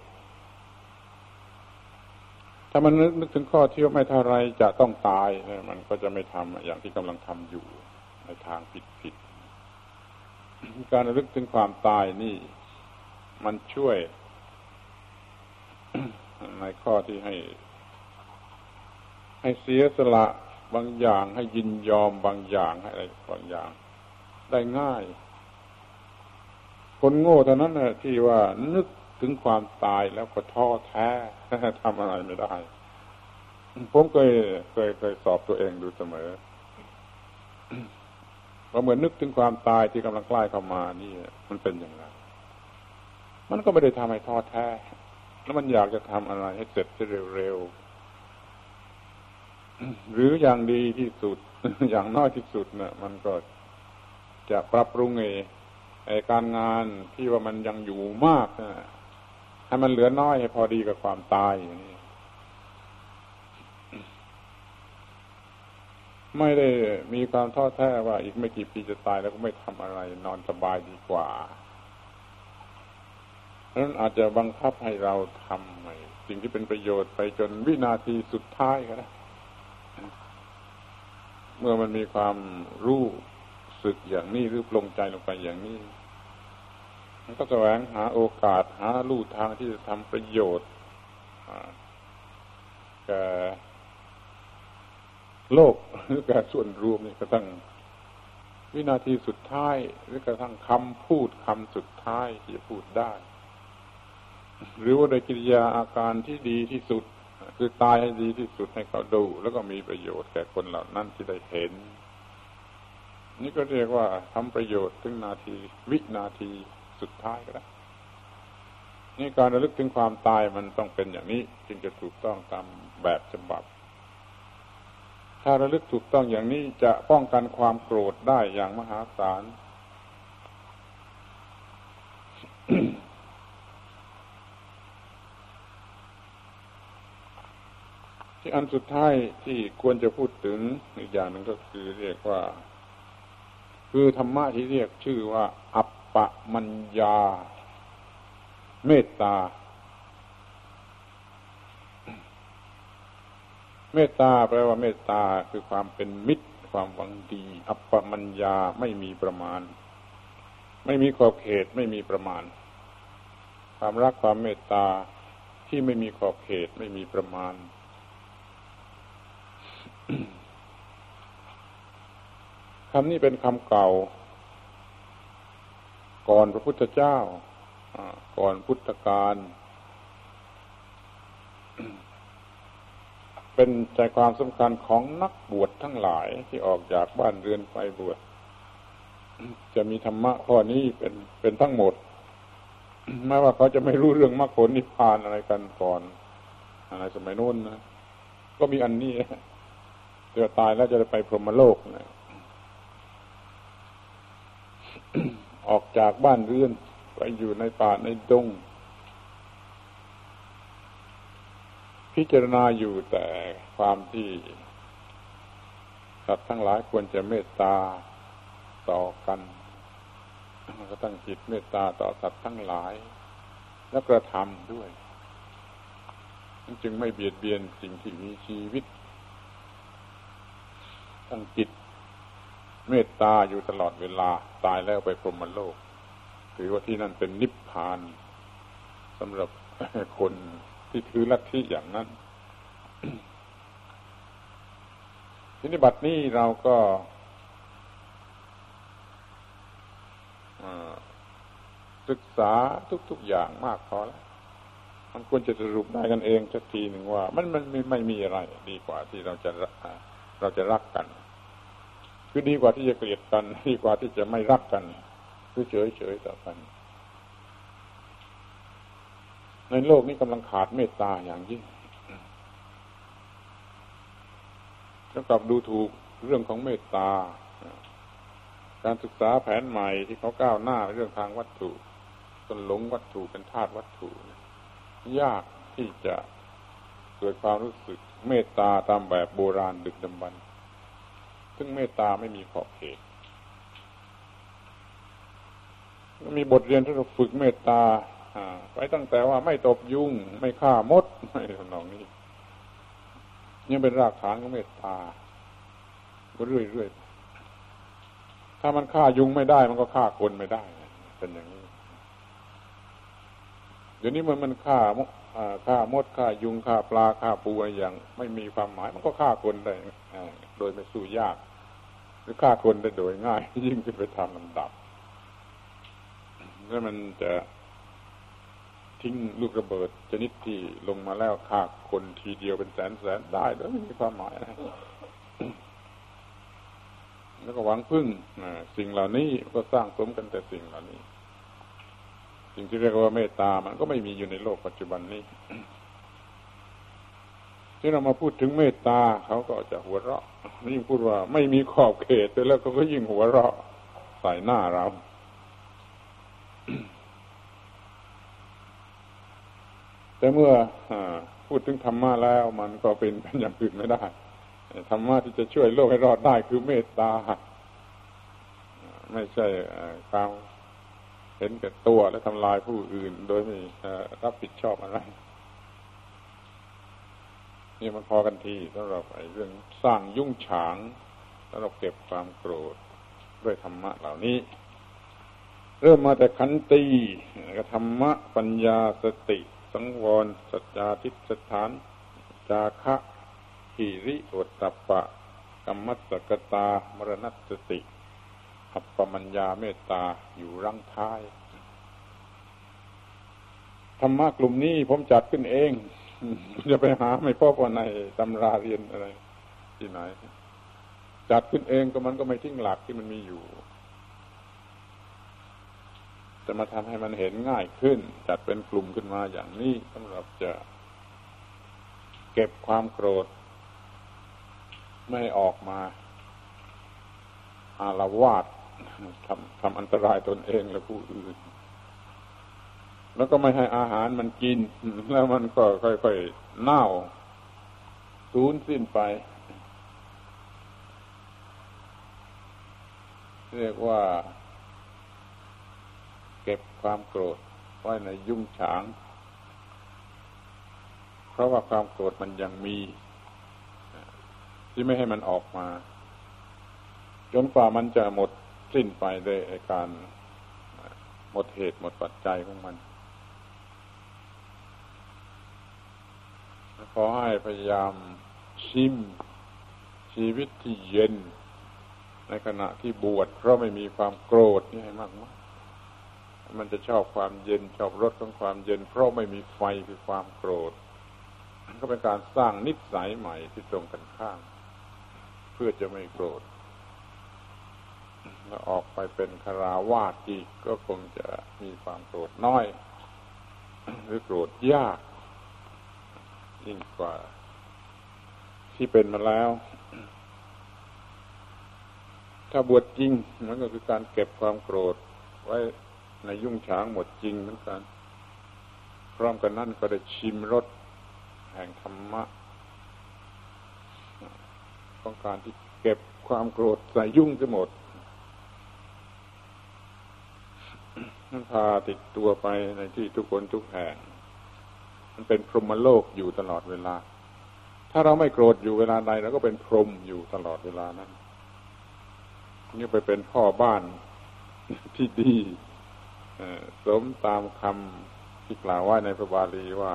ถ้ามันนึกถึงข้อที่ว่าไม่ท่าไรจะต้องตาย มันก็จะไม่ทำอย่างที่กำลังทำอยู่ในทางผิดผิดการระลึกถึงความตายนี่ มันช่วย ในข้อที่ให้ ให้เสียสละบางอย่างให้ยินยอมบางอย่างให้อะไรบางอย่าง ได้ง่าย คนโง่เท่านั้นนะที่ว่านึกถึงความตายแล้วก็ท้อแท้ทำอะไรไม่ได้ ผมเคยเคยเคยสอบตัวเองดูเสมอเราเหมือนนึกถึงความตายที่กำลังใกล้เข้ามานี่ มันเป็นอย่างไรมันก็ไม่ได้ทำให้ท้อแท้ แล้วมันอยากจะทำอะไรให้เสร็จเร็วๆหรืออย่างดีที่สุด อย่างน้อยที่สุดเนะ่ะ มันก็จะปรับปรุงไอ้ การงานที่ว่ามันยังอยู่มากนะให้มันเหลือน้อยให้พอดีกับความตายอย่างนี้ไม่ได้มีความท้อแท้ว่าอีกไม่กี่ปีจะตายแล้วก็ไม่ทำอะไร นอนสบายดีกว่าเพราะนั้นอาจจะบังคับให้เราทำสิ่งที่เป็นประโยชน์ไปจนวินาทีสุดท้ายก็ได้เมื่อมันมีความรู้สึกอย่างนี้หรือปลงใจลงไปอย่างนี้ มันก็แสวงหาโอกาสหาลู่ทางที่จะทำประโยชน์แก่โลกหรือแการส่วนรวมนี่กระทั่งวินาทีสุดท้ายหรือกระทั่งคำพูดคำสุดท้ายที่จะพูดได้ หรือว่าในกิริยาอาการที่ดีที่สุด คือตายให้ดีที่สุดให้เขาดู แล้วก็มีประโยชน์แก่คนเหล่านั้นที่ได้เห็น นี่ก็เรียกว่าทำประโยชน์ถึงนาทีวินาที สุดท้ายก็ได้นี่การระลึกถึงความตายมันต้องเป็นอย่างนี้ จึงจะถูกต้องตามแบบฉบับ ถ้าระลึกถูกต้องอย่างนี้จะป้องกันความโกรธได้อย่างมหาศาลที่อันสุดท้ายที่ควรจะพูดถึงอีกอย่างหนึ่งก็คือเรียกว่า คือธรรมะที่เรียกชื่อว่า อัป ปะมัญญา เมตตา เมตตาแปลว่าเมตตาคือความเป็นมิตร ความหวังดี อัปปมัญญาไม่มีประมาณ ไม่มีขอบเขตไม่มีประมาณ ความรักความเมตตาที่ไม่มีขอบเขตไม่มีประมาณคำนี้เป็นคำเก่า ก่อนพระพุทธเจ้าก่อนพุทธกาลเป็นใจความสำคัญของนักบวชทั้งหลายที่ออกจากบ้านเรือนไปบวชจะมีธรรมะข้อนี้เป็นเป็นทั้งหมดแม้ว่าเขาจะไม่รู้เรื่องมรรคผลนิพพานอะไรกันก่อนอะไรสมัยนู้นนะก็มีอันนี้เดี๋ยวตายแล้วจะไปพรหมโลกนะ ออกจากบ้านเรือนไปอยู่ในป่าในดง พิจารณาอยู่แต่ความที่สัตว์ทั้งหลายควรจะเมตตาต่อกันก็ตั้งจิตเมตตาต่อสัตว์ทั้งหลาย แล้วกระทำด้วยจึงไม่เบียดเบียนสิ่งที่มีชีวิต ตั้งจิต เมตตาอยู่ตลอดเวลาตายแล้วไปพรหมโลก ถือว่าที่นั่นเป็นนิพพานสำหรับคนที่ถือลัทธิอย่างนั้นทีนี้บัดนี้เราก็ศึกษาทุก ๆ อย่างมากพอแล้ว มันควรจะสรุปได้กันเองสักทีหนึ่งว่า มันมันไม่ไม่มีอะไรดีกว่าที่เราจะเราจะรักกัน คือดีกว่าที่จะเกลียดกันดีกว่าที่จะไม่รักกันคือเฉยเฉยต่อกันในโลกนี้กำลังขาดเมตตาอย่างยิ่งแล้วกลับดูถูกเรื่องของเมตตา การศึกษาแผนใหม่ที่เขาก้าวหน้าเรื่องทางวัตถุจนหลงวัตถุเป็นธาตุวัตถุ ยากที่จะเกิดความรู้สึกเมตตาตามแบบโบราณดึกดำบรร ซึ่งเมตตาไม่มีขอบเขตมีบทเรียนที่เราฝึกเมตตาไปตั้งแต่ว่าไม่ตบยุงไม่ฆ่ามดไม่ทำนองนี้นี่เป็นรากฐานของเมตตาก็เรื่อยๆถ้ามันฆ่ายุงไม่ได้ มันก็ฆ่าคนไม่ได้เป็นอย่างนี้เดี๋ยวนี้มันมันฆ่าฆ่ามดฆ่ายุงฆ่าปลาฆ่าปูอะไรอย่าง ไม่มีความหมาย มันก็ฆ่าคนได้ โดยไม่สู้ยาก หรือฆ่าคนได้โดยง่าย ยิ่งขึ้นไปทำลำดับแล้วมันจะทิ้งลูกระเบิดชนิดที่ลงมาแล้วฆ่าคนทีเดียวเป็นแสนแสนได้โดยไม่มีความหมายนะแล้วก็หวังพึ่งสิ่งเหล่านี้ก็สร้างสมกันแต่สิ่งเหล่านี้ สิ่งที่เรียกว่าเมตตามันก็ไม่มีอยู่ในโลกปัจจุบันนี้ ที่เรามาพูดถึงเมตตาเขาก็จะหัวเราะยิ่งพูดว่าไม่มีขอบเขตไปแล้วเขาก็ยิ่งหัวเราะใส่หน้าเราแต่เมื่ออพูดถึงธรรมะแล้วมันก็เป็นเป็นอย่างอื่นไม่ได้ธรรมะที่จะช่วยโลกให้รอดได้คือเมตตา ไม่ใช่ความเห็นแก่ตัวและทำลายผู้อื่น โดยไม่รับผิดชอบอะไร นี่มันพอกันทีสำหรับไอ้เรื่องสร้างยุ่งฉางสำหรับเก็บความโกรธด้วยธรรมะเหล่านี้ เริ่มมาแต่ขันตีกธรรมะปัญญาสติ สังวร สัจจาทิสถาน จาคะหิริโอตตปปะ กรรมสกตา มรณสติอัปปมัญญาเมตตาอยู่รังท้าย ธรรมะกลุ่มนี้ผมจัดขึ้นเอง จะไปหาไม่พบว่าในตำราเรียนอะไร ที่ไหน จัดขึ้นเองก็มันก็ไม่ทิ้งหลักที่มันมีอยู่ จะมาทำให้มันเห็นง่ายขึ้น จัดเป็นกลุ่มขึ้นมาอย่างนี้สำหรับจะ เก็บความโกรธ ไม่ออกมา อาละวาดทำทำอันตรายตนเองและผู้อื่น แล้วก็ไม่ให้อาหารมันกิน แล้วมันก็ค่อยๆเน่าสูญสิ้นไป เรียกว่า เก็บความโกรธไว้ในยุ่งฉาง เพราะว่าความโกรธมันยังมี ที่ไม่ให้มันออกมา จนกว่ามันจะหมดสิ้นไปด้วยการหมดเหตุหมดปัจจัยของมัน ขอให้พยายามชิมชีวิตที่เย็น ในขณะที่บวชเพราะไม่มีความโกรธนี่ให้มากมากมันจะชอบความเย็นชอบรสของความเย็น เพราะไม่มีไฟคือความโกรธมันก็เป็นการสร้างนิสัยใหม่ที่ตรงกันข้าม เพื่อจะไม่โกรธแล้วออกไปเป็นคาราวาสอีกก็คงจะมีความโกรธน้อย หรือโกรธยาก ยิ่งกว่า ที่เป็นมาแล้ว ถ้าบวชจริงมันก็คือการเก็บความโกรธ ไว้ในยุ่งฉางหมดจริงเหมือนกัน พร้อมกันนั้นก็ได้ชิมรสแห่งธรรมะต้องการที่เก็บความโกรธใส่ยุ่งจะหมดนั่นพาติดตัวไปในที่ทุกคนทุกแห่ง มันเป็นพรหมโลกอยู่ตลอดเวลา ถ้าเราไม่โกรธอยู่เวลาใดเราก็เป็นพรหมอยู่ตลอดเวลานั้นนี่ไปเป็นพ่อบ้านที่ดีสมตามคำที่กล่าวไว้ในพระบาลีว่า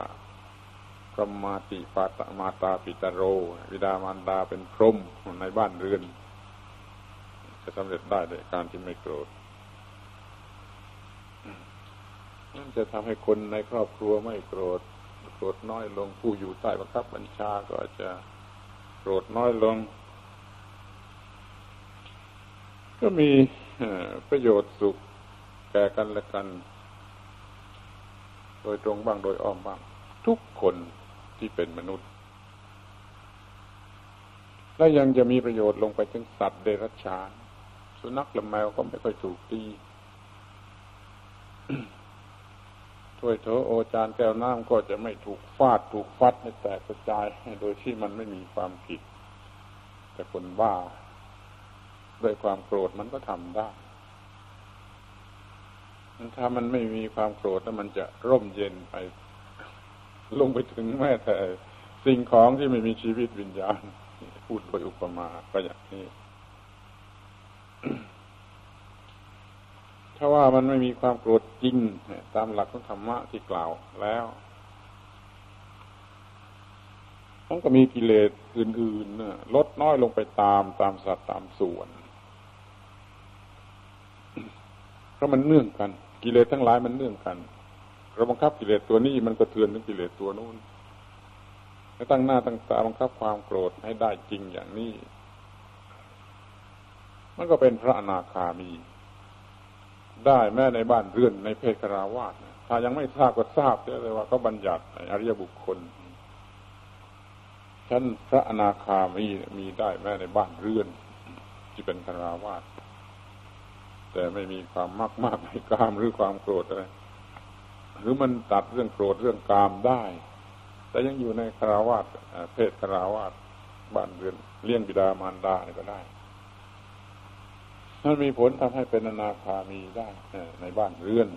พรมาติปาตมาตาปิตาโร วิดามารดาเป็นพรหมในบ้านเรือน จะสำเร็จได้โดยการที่ไม่โกรธนั่นจะทำให้คนในครอบครัวไม่โกรธ โกรธน้อยลง ผู้อยู่ใต้บังคับบัญชาก็จะโกรธน้อยลง ก็มีประโยชน์สุขแก่กันและกัน โดยตรงบ้างโดยอ้อมบ้าง ทุกคนที่เป็นมนุษย์ และยังจะมีประโยชน์ลงไปถึงสัตว์เดรัจฉาน สุนัขและแมวก็ไม่ค่อยถูกตี ถ้วยโถโอจานแก้วน้ำก็จะไม่ถูกฟาดถูกฟัดให้แตกกระจายโดยที่มันไม่มีความผิด แต่คนบ้าด้วยความโกรธมันก็ทำได้ถ้ามันไม่มีความโกรธแล้วมันจะร่มเย็นไป ลงไปถึงแม้แต่สิ่งของที่ไม่มีชีวิตวิญญาณ พูดโดยอุปมาก็อย่างนี้ ถ้าว่ามันไม่มีความโกรธจริงตามหลักของธรรมะที่กล่าวแล้วมันก็มีกิเลสอื่นๆลดน้อยลงไปตามตามสัตว์ตามส่วน เพราะมันเนื่องกัน กิเลสทั้งหลายมันเนื่องกันเราบังคับกิเลสตัวนี้มันก็เทือนถึงกิเลสตัวนู้นให้ตั้งหน้าตั้งตาบังคับความโกรธให้ได้จริงอย่างนี้ มันก็เป็นพระอนาคามี ได้แม้ในบ้านเรือนในเพศคราวาสถ้ายังไม่ทราบก็ทราบได้เลยว่าก็บัญญัติอริยบุคคลฉันพระอนาคามีมีได้แม้ในบ้านเรือนที่เป็นคราวาสแต่ไม่มีความมากมากในกามหรือความโกรธอะไรหรือมันตัดเรื่องโกรธเรื่องกามได้ แต่ยังอยู่ในคราวาสเพศคราวาสบ้านเรือนเลี้ยงบิดามารดาก็ได้ มันมีผลทำให้เป็นอนาคามีได้ในบ้านเรือน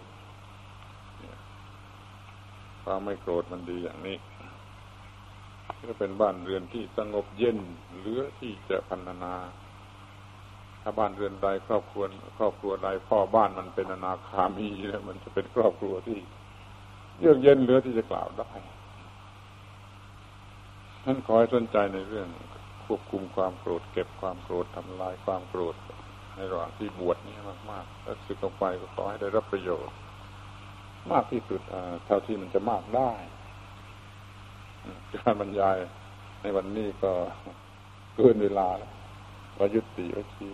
ความไม่โกรธมันดีอย่างนี้ก็เป็นบ้านเรือนที่สงบเย็นเหลือที่จะพันนา ถ้าบ้านเรือนใดครอบครัวครอบครัวใดพ่อบ้านมันเป็นอนาคามีแล้วมันจะเป็นครอบครัวที่เยือกเย็นเหลือที่จะกล่าวได้ท่านขอให้สนใจในเรื่องควบคุมความโกรธ เก็บความโกรธทำลายความโกรธ ระหว่างที่บวชนี้มากๆแล้วสึกออกไปก็ขอให้ได้รับประโยชน์ มากที่สุดเท่าที่มันจะมากได้การบรรยายในวันนี้ก็เกินเวลาแล้วก็ยุติไว้ที